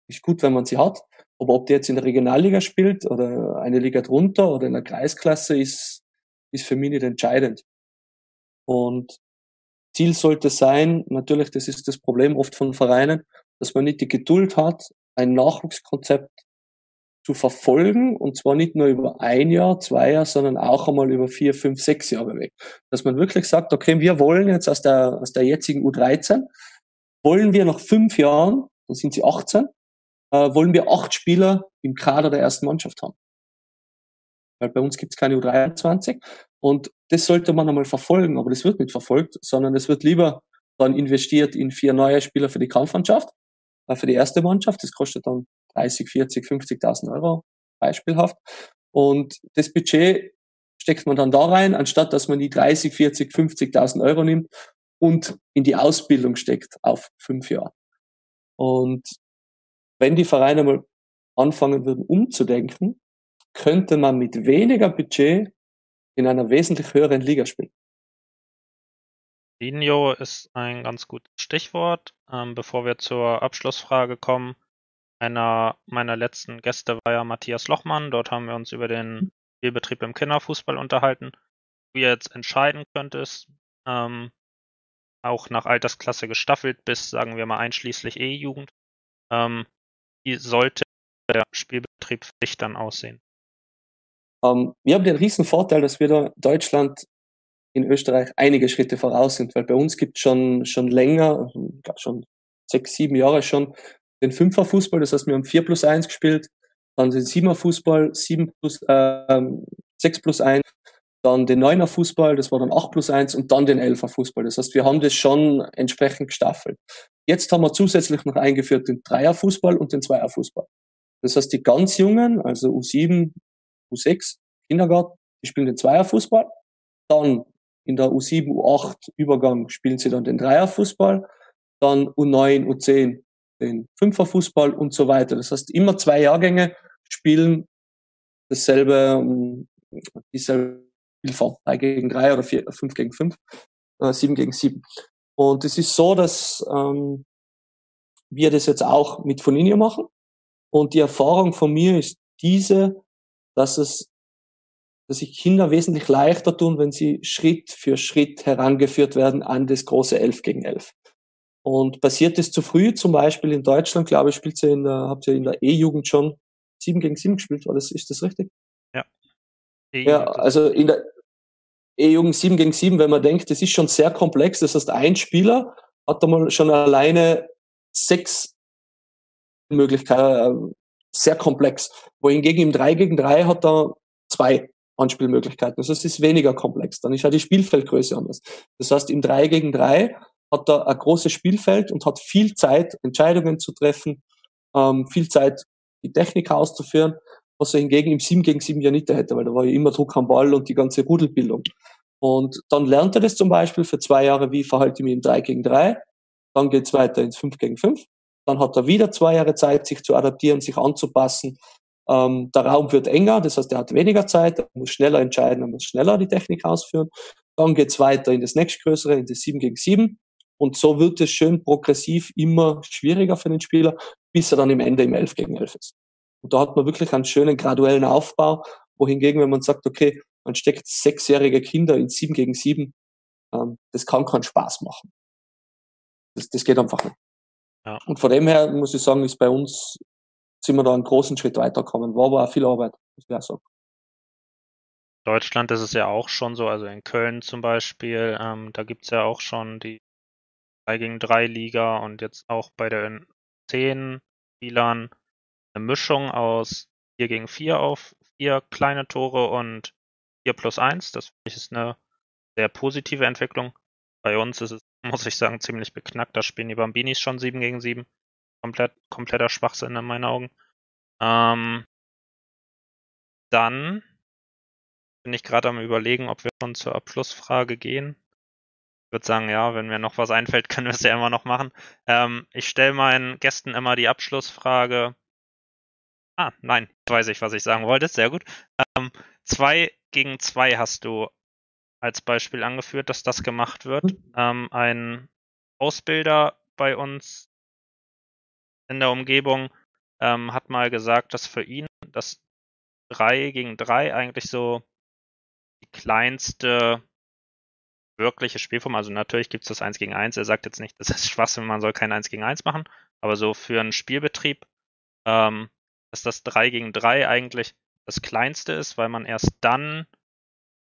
ist gut, wenn man sie hat. Aber ob die jetzt in der Regionalliga spielt oder eine Liga drunter oder in der Kreisklasse, ist, ist für mich nicht entscheidend. Und Ziel sollte sein, natürlich, das ist das Problem oft von Vereinen, dass man nicht die Geduld hat, ein Nachwuchskonzept zu verfolgen und zwar nicht nur über ein Jahr, zwei Jahre, sondern auch einmal über vier, fünf, sechs Jahre weg. Dass man wirklich sagt, okay, wir wollen jetzt aus der, aus der jetzigen U13, wollen wir nach fünf Jahren, dann sind sie 18, äh, wollen wir acht Spieler im Kader der ersten Mannschaft haben. Weil bei uns gibt es keine U23 und das sollte man einmal verfolgen, aber das wird nicht verfolgt, sondern es wird lieber dann investiert in vier neue Spieler für die Kampfmannschaft, äh, für die erste Mannschaft. Das kostet dann 30, 40, 50.000 Euro beispielhaft. Und das Budget steckt man dann da rein, anstatt dass man die 30, 40, 50.000 Euro nimmt und in die Ausbildung steckt auf fünf Jahre. Und wenn die Vereine mal anfangen würden umzudenken, könnte man mit weniger Budget in einer wesentlich höheren Liga spielen. Linio ist ein ganz gutes Stichwort. Ähm, bevor wir zur Abschlussfrage kommen, einer meiner letzten Gäste war ja Matthias Lochmann. Dort haben wir uns über den Spielbetrieb im Kinderfußball unterhalten. Du jetzt entscheiden könntest, ähm, auch nach Altersklasse gestaffelt bis, sagen wir mal, einschließlich E-Jugend, ähm, wie sollte der Spielbetrieb für dich dann aussehen? Ähm, wir haben den riesen Vorteil, dass wir da Deutschland in Österreich einige Schritte voraus sind, weil bei uns gibt es schon, schon länger, glaube schon sechs, sieben Jahre schon, den Fünferfußball, das heißt, wir haben vier plus eins gespielt, dann den Siebener Fußball, sieben plus, äh, sechs plus eins, dann den Neuner Fußball, das war dann acht plus eins und dann den Elfer Fußball. Das heißt, wir haben das schon entsprechend gestaffelt. Jetzt haben wir zusätzlich noch eingeführt den Dreier Fußball und den Zweier Fußball. Das heißt, die ganz Jungen, also U7, U6, Kindergarten, die spielen den Zweier Fußball. Dann in der U7, U8 Übergang spielen sie dann den Dreier Fußball. Dann U9, U10 den Fünferfußball und so weiter. Das heißt, immer zwei Jahrgänge spielen dasselbe, ähm, dieselbe Spielform. Drei gegen drei oder vier, fünf gegen fünf, äh, sieben gegen sieben. Und es ist so, dass ähm, wir das jetzt auch mit Foninio machen. Und die Erfahrung von mir ist diese, dass es, dass sich Kinder wesentlich leichter tun, wenn sie Schritt für Schritt herangeführt werden an das große Elf gegen Elf. Und passiert es zu früh, zum Beispiel in Deutschland, glaube ich, spielt ihr in der, habt ihr in der E-Jugend schon 7 gegen 7 gespielt, war das, ist das richtig? Ja. Ja, also in der E-Jugend 7 gegen 7, wenn man denkt, das ist schon sehr komplex, das heißt, ein Spieler hat da mal schon alleine sechs Möglichkeiten, äh, sehr komplex. Wohingegen im 3 gegen 3 hat er zwei Anspielmöglichkeiten. Also es ist weniger komplex. Dann ist ja die Spielfeldgröße anders. Das heißt, im 3 gegen 3 hat er ein großes Spielfeld und hat viel Zeit, Entscheidungen zu treffen, ähm, viel Zeit, die Technik auszuführen, was er hingegen im 7 gegen 7 ja nicht hätte, weil da war ja immer Druck am Ball und die ganze Rudelbildung. Und dann lernt er das zum Beispiel für zwei Jahre, wie verhalte ich mich im 3 gegen 3. Dann geht's weiter ins 5 gegen 5. Dann hat er wieder zwei Jahre Zeit, sich zu adaptieren, sich anzupassen. Ähm, der Raum wird enger, das heißt, er hat weniger Zeit, er muss schneller entscheiden, er muss schneller die Technik ausführen. Dann geht's weiter in das nächstgrößere, in das 7 gegen 7. Und so wird es schön progressiv immer schwieriger für den Spieler, bis er dann im Ende im 11 gegen 11 ist. Und da hat man wirklich einen schönen graduellen Aufbau, wohingegen, wenn man sagt, okay, man steckt sechsjährige Kinder in 7 gegen 7, ähm, das kann keinen Spaß machen. Das, das geht einfach nicht. Ja. Und von dem her muss ich sagen, ist bei uns, sind wir da einen großen Schritt weitergekommen. War aber auch viel Arbeit, muss ich auch sagen. Deutschland ist es ja auch schon so, also in Köln zum Beispiel, ähm, da gibt's ja auch schon die 3 gegen 3 Liga und jetzt auch bei den 10 Spielern eine Mischung aus 4 gegen 4 auf 4 kleine Tore und 4 plus 1. Das finde ich ist eine sehr positive Entwicklung. Bei uns ist es [laughs] muss ich sagen, ziemlich beknackt. Da spielen die Bambinis schon 7 gegen 7. Komplett, kompletter Schwachsinn in meinen Augen. Ähm, dann bin ich gerade am überlegen, ob wir schon zur Abschlussfrage gehen. Ich würde sagen, ja, wenn mir noch was einfällt, [laughs] können wir es ja immer noch machen. Ähm, ich stelle meinen Gästen immer die Abschlussfrage. Ah, nein, jetzt weiß ich, was ich sagen wollte. Sehr gut. Ähm, zwei gegen zwei hast du als Beispiel angeführt, dass das gemacht wird. Mhm. Ähm, ein Ausbilder bei uns in der Umgebung ähm, hat mal gesagt, dass für ihn das 3 gegen 3 eigentlich so die kleinste wirkliche Spielform, also natürlich gibt es das 1 gegen 1, er sagt jetzt nicht, das ist Schwachsinn, man soll kein 1 gegen 1 machen, aber so für einen Spielbetrieb, ähm, dass das 3 gegen 3 eigentlich das kleinste ist, weil man erst dann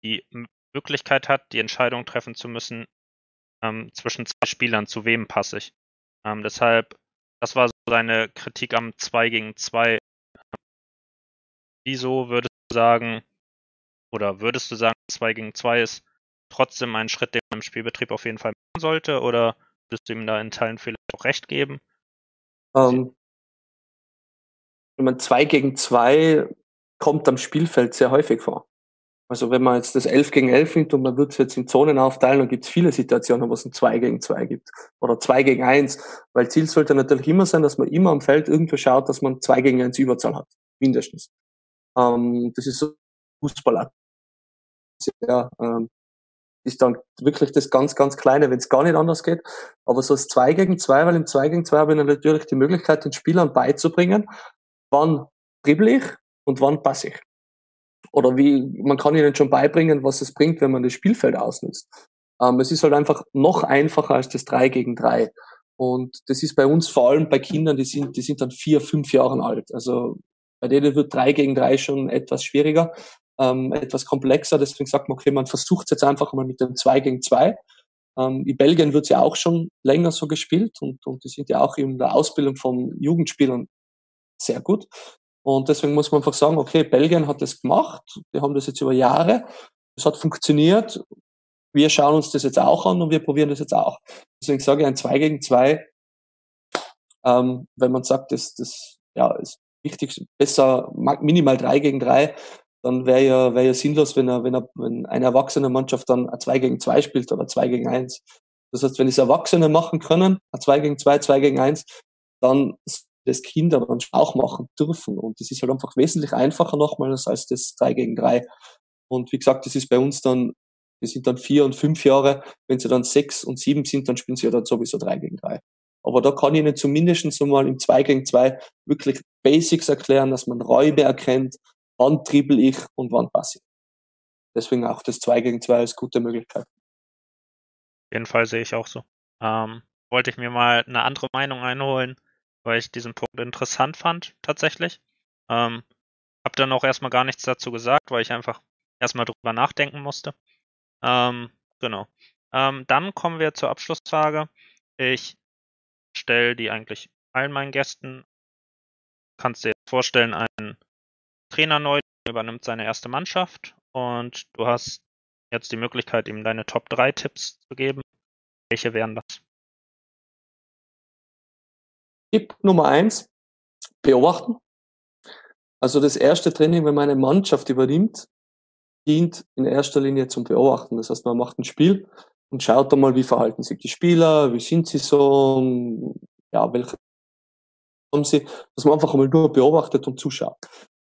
die Möglichkeit hat, die Entscheidung treffen zu müssen ähm, zwischen zwei Spielern, zu wem passe ich. Ähm, deshalb, das war so seine Kritik am 2 gegen 2. Wieso würdest du sagen, oder würdest du sagen, 2 gegen 2 ist trotzdem ein Schritt, den man im Spielbetrieb auf jeden Fall machen sollte, oder würdest du ihm da in Teilen vielleicht auch recht geben? Ähm, wenn man 2 gegen 2 kommt am Spielfeld sehr häufig vor. Also wenn man jetzt das 11 gegen 11 nimmt und man würde es jetzt in Zonen aufteilen, dann gibt es viele Situationen, wo es ein 2 gegen 2 gibt oder 2 gegen 1, weil Ziel sollte natürlich immer sein, dass man immer am Feld irgendwo schaut, dass man 2 gegen 1 Überzahl hat, mindestens. Ähm, das ist so Fußballer. Ja, ähm, ist dann wirklich das ganz, ganz Kleine, wenn es gar nicht anders geht. Aber so das 2 gegen 2, weil im 2 gegen 2 habe ich natürlich die Möglichkeit, den Spielern beizubringen, wann dribbel ich und wann passe ich oder wie, man kann ihnen schon beibringen, was es bringt, wenn man das Spielfeld ausnutzt. Ähm, es ist halt einfach noch einfacher als das 3 gegen 3. Und das ist bei uns vor allem bei Kindern, die sind, die sind dann vier, fünf Jahre alt. Also bei denen wird 3 gegen 3 schon etwas schwieriger, ähm, etwas komplexer. Deswegen sagt man, okay, man versucht es jetzt einfach mal mit dem 2 gegen 2. Ähm, in Belgien wird ja auch schon länger so gespielt und, und die sind ja auch in der Ausbildung von Jugendspielern sehr gut. Und deswegen muss man einfach sagen, okay, Belgien hat das gemacht, wir haben das jetzt über Jahre, es hat funktioniert, wir schauen uns das jetzt auch an und wir probieren das jetzt auch. Deswegen sage ich ein 2 gegen 2, ähm, wenn man sagt, das, das ja, ist wichtig, besser minimal 3 gegen 3, dann wäre ja, wäre ja sinnlos, wenn, er, wenn, er, wenn eine erwachsene Mannschaft dann ein 2 gegen 2 spielt oder 2 gegen 1. Das heißt, wenn es Erwachsene machen können, ein 2 gegen 2, 2 gegen 1, dann das Kinder dann auch machen dürfen. Und das ist halt einfach wesentlich einfacher nochmals als das 3 gegen 3. Und wie gesagt, das ist bei uns dann, die sind dann vier und fünf Jahre. Wenn sie dann sechs und sieben sind, dann spielen sie ja dann sowieso 3 gegen 3. Aber da kann ich Ihnen zumindest so mal im 2 gegen 2 wirklich Basics erklären, dass man Räume erkennt, wann dribbel ich und wann passe ich. Deswegen auch das 2 gegen 2 als gute Möglichkeit. Auf jeden Fall sehe ich auch so. Ähm, wollte ich mir mal eine andere Meinung einholen weil ich diesen Punkt interessant fand, tatsächlich. Ähm, hab dann auch erstmal gar nichts dazu gesagt, weil ich einfach erstmal drüber nachdenken musste. Ähm, genau. Ähm, dann kommen wir zur Abschlussfrage. Ich stelle die eigentlich allen meinen Gästen. Kannst dir vorstellen, ein Trainer neu übernimmt seine erste Mannschaft und du hast jetzt die Möglichkeit, ihm deine Top 3 Tipps zu geben. Welche wären das? Tipp Nummer eins, beobachten. Also das erste Training, wenn man eine Mannschaft übernimmt, dient in erster Linie zum Beobachten. Das heißt, man macht ein Spiel und schaut einmal, wie verhalten sich die Spieler, wie sind sie so, ja, welche haben sie, dass man einfach einmal nur beobachtet und zuschaut.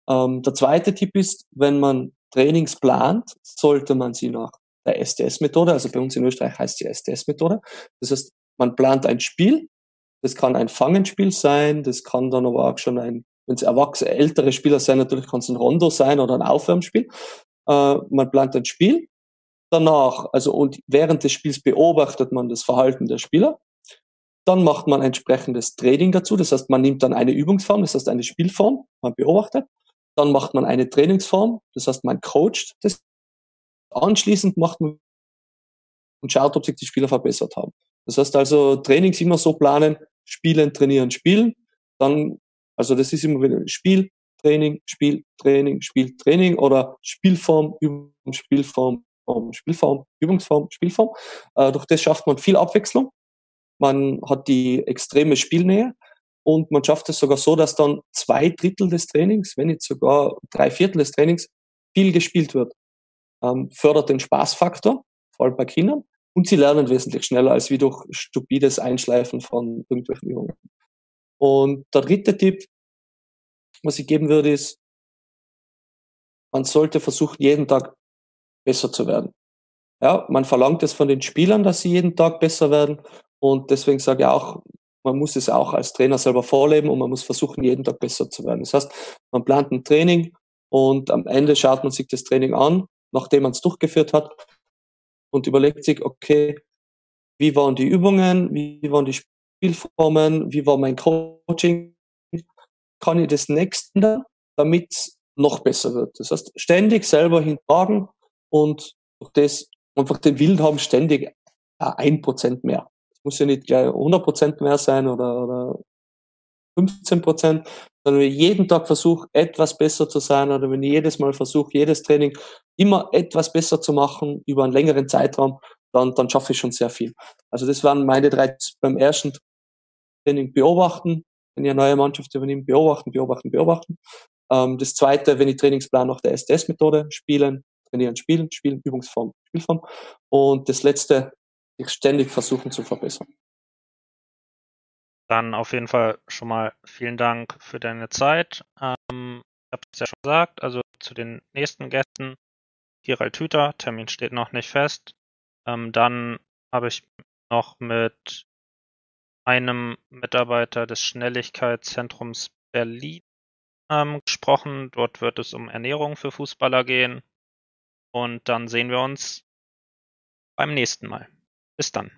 Ähm, der zweite Tipp ist, wenn man Trainings plant, sollte man sie nach der STS-Methode, also bei uns in Österreich heißt sie STS-Methode. Das heißt, man plant ein Spiel, das kann ein Fangenspiel sein, das kann dann aber auch schon ein, wenn es erwachsene, ältere Spieler sein, natürlich kann es ein Rondo sein oder ein Aufwärmspiel. Äh, man plant ein Spiel. Danach, also und während des Spiels beobachtet man das Verhalten der Spieler. Dann macht man entsprechendes Training dazu. Das heißt, man nimmt dann eine Übungsform, das heißt eine Spielform, man beobachtet. Dann macht man eine Trainingsform, das heißt, man coacht das. Anschließend macht man und schaut, ob sich die Spieler verbessert haben. Das heißt also, Trainings immer so planen, spielen, trainieren, spielen. Dann, also das ist immer wieder Spiel, Training, Spiel, Training, Spiel, Training oder Spielform, Übung, Spielform, Spielform, Übungsform, Spielform. Äh, durch das schafft man viel Abwechslung. Man hat die extreme Spielnähe und man schafft es sogar so, dass dann zwei Drittel des Trainings, wenn nicht sogar drei Viertel des Trainings, viel gespielt wird. Ähm, fördert den Spaßfaktor, vor allem bei Kindern, und sie lernen wesentlich schneller als wie durch stupides Einschleifen von irgendwelchen Übungen. Und der dritte Tipp, was ich geben würde, ist, man sollte versuchen, jeden Tag besser zu werden. Ja, man verlangt es von den Spielern, dass sie jeden Tag besser werden. Und deswegen sage ich auch, man muss es auch als Trainer selber vorleben und man muss versuchen, jeden Tag besser zu werden. Das heißt, man plant ein Training und am Ende schaut man sich das Training an, nachdem man es durchgeführt hat und überlegt sich, okay, wie waren die Übungen, wie waren die Spielformen, wie war mein Coaching, kann ich das nächste, damit es noch besser wird. Das heißt, ständig selber hinterfragen und das einfach den Willen haben, ständig ein Prozent mehr muss ja nicht gleich 100% mehr sein oder, oder 15%, sondern wenn ich jeden Tag versuche, etwas besser zu sein oder wenn ich jedes Mal versuche, jedes Training immer etwas besser zu machen über einen längeren Zeitraum, dann, dann schaffe ich schon sehr viel. Also das waren meine drei beim ersten Training beobachten, wenn ich eine neue Mannschaft übernehme, beobachten, beobachten, beobachten. Ähm, das zweite, wenn ich Trainingsplan nach der SDS-Methode spielen, trainieren, spielen, spielen, Übungsform, Spielform. Und das letzte, sich ständig versuchen zu verbessern. Dann auf jeden Fall schon mal vielen Dank für deine Zeit. Ähm, ich habe es ja schon gesagt, also zu den nächsten Gästen. Gerald Hüter, Termin steht noch nicht fest. Ähm, dann habe ich noch mit einem Mitarbeiter des Schnelligkeitszentrums Berlin ähm, gesprochen. Dort wird es um Ernährung für Fußballer gehen. Und dann sehen wir uns beim nächsten Mal. Bis dann.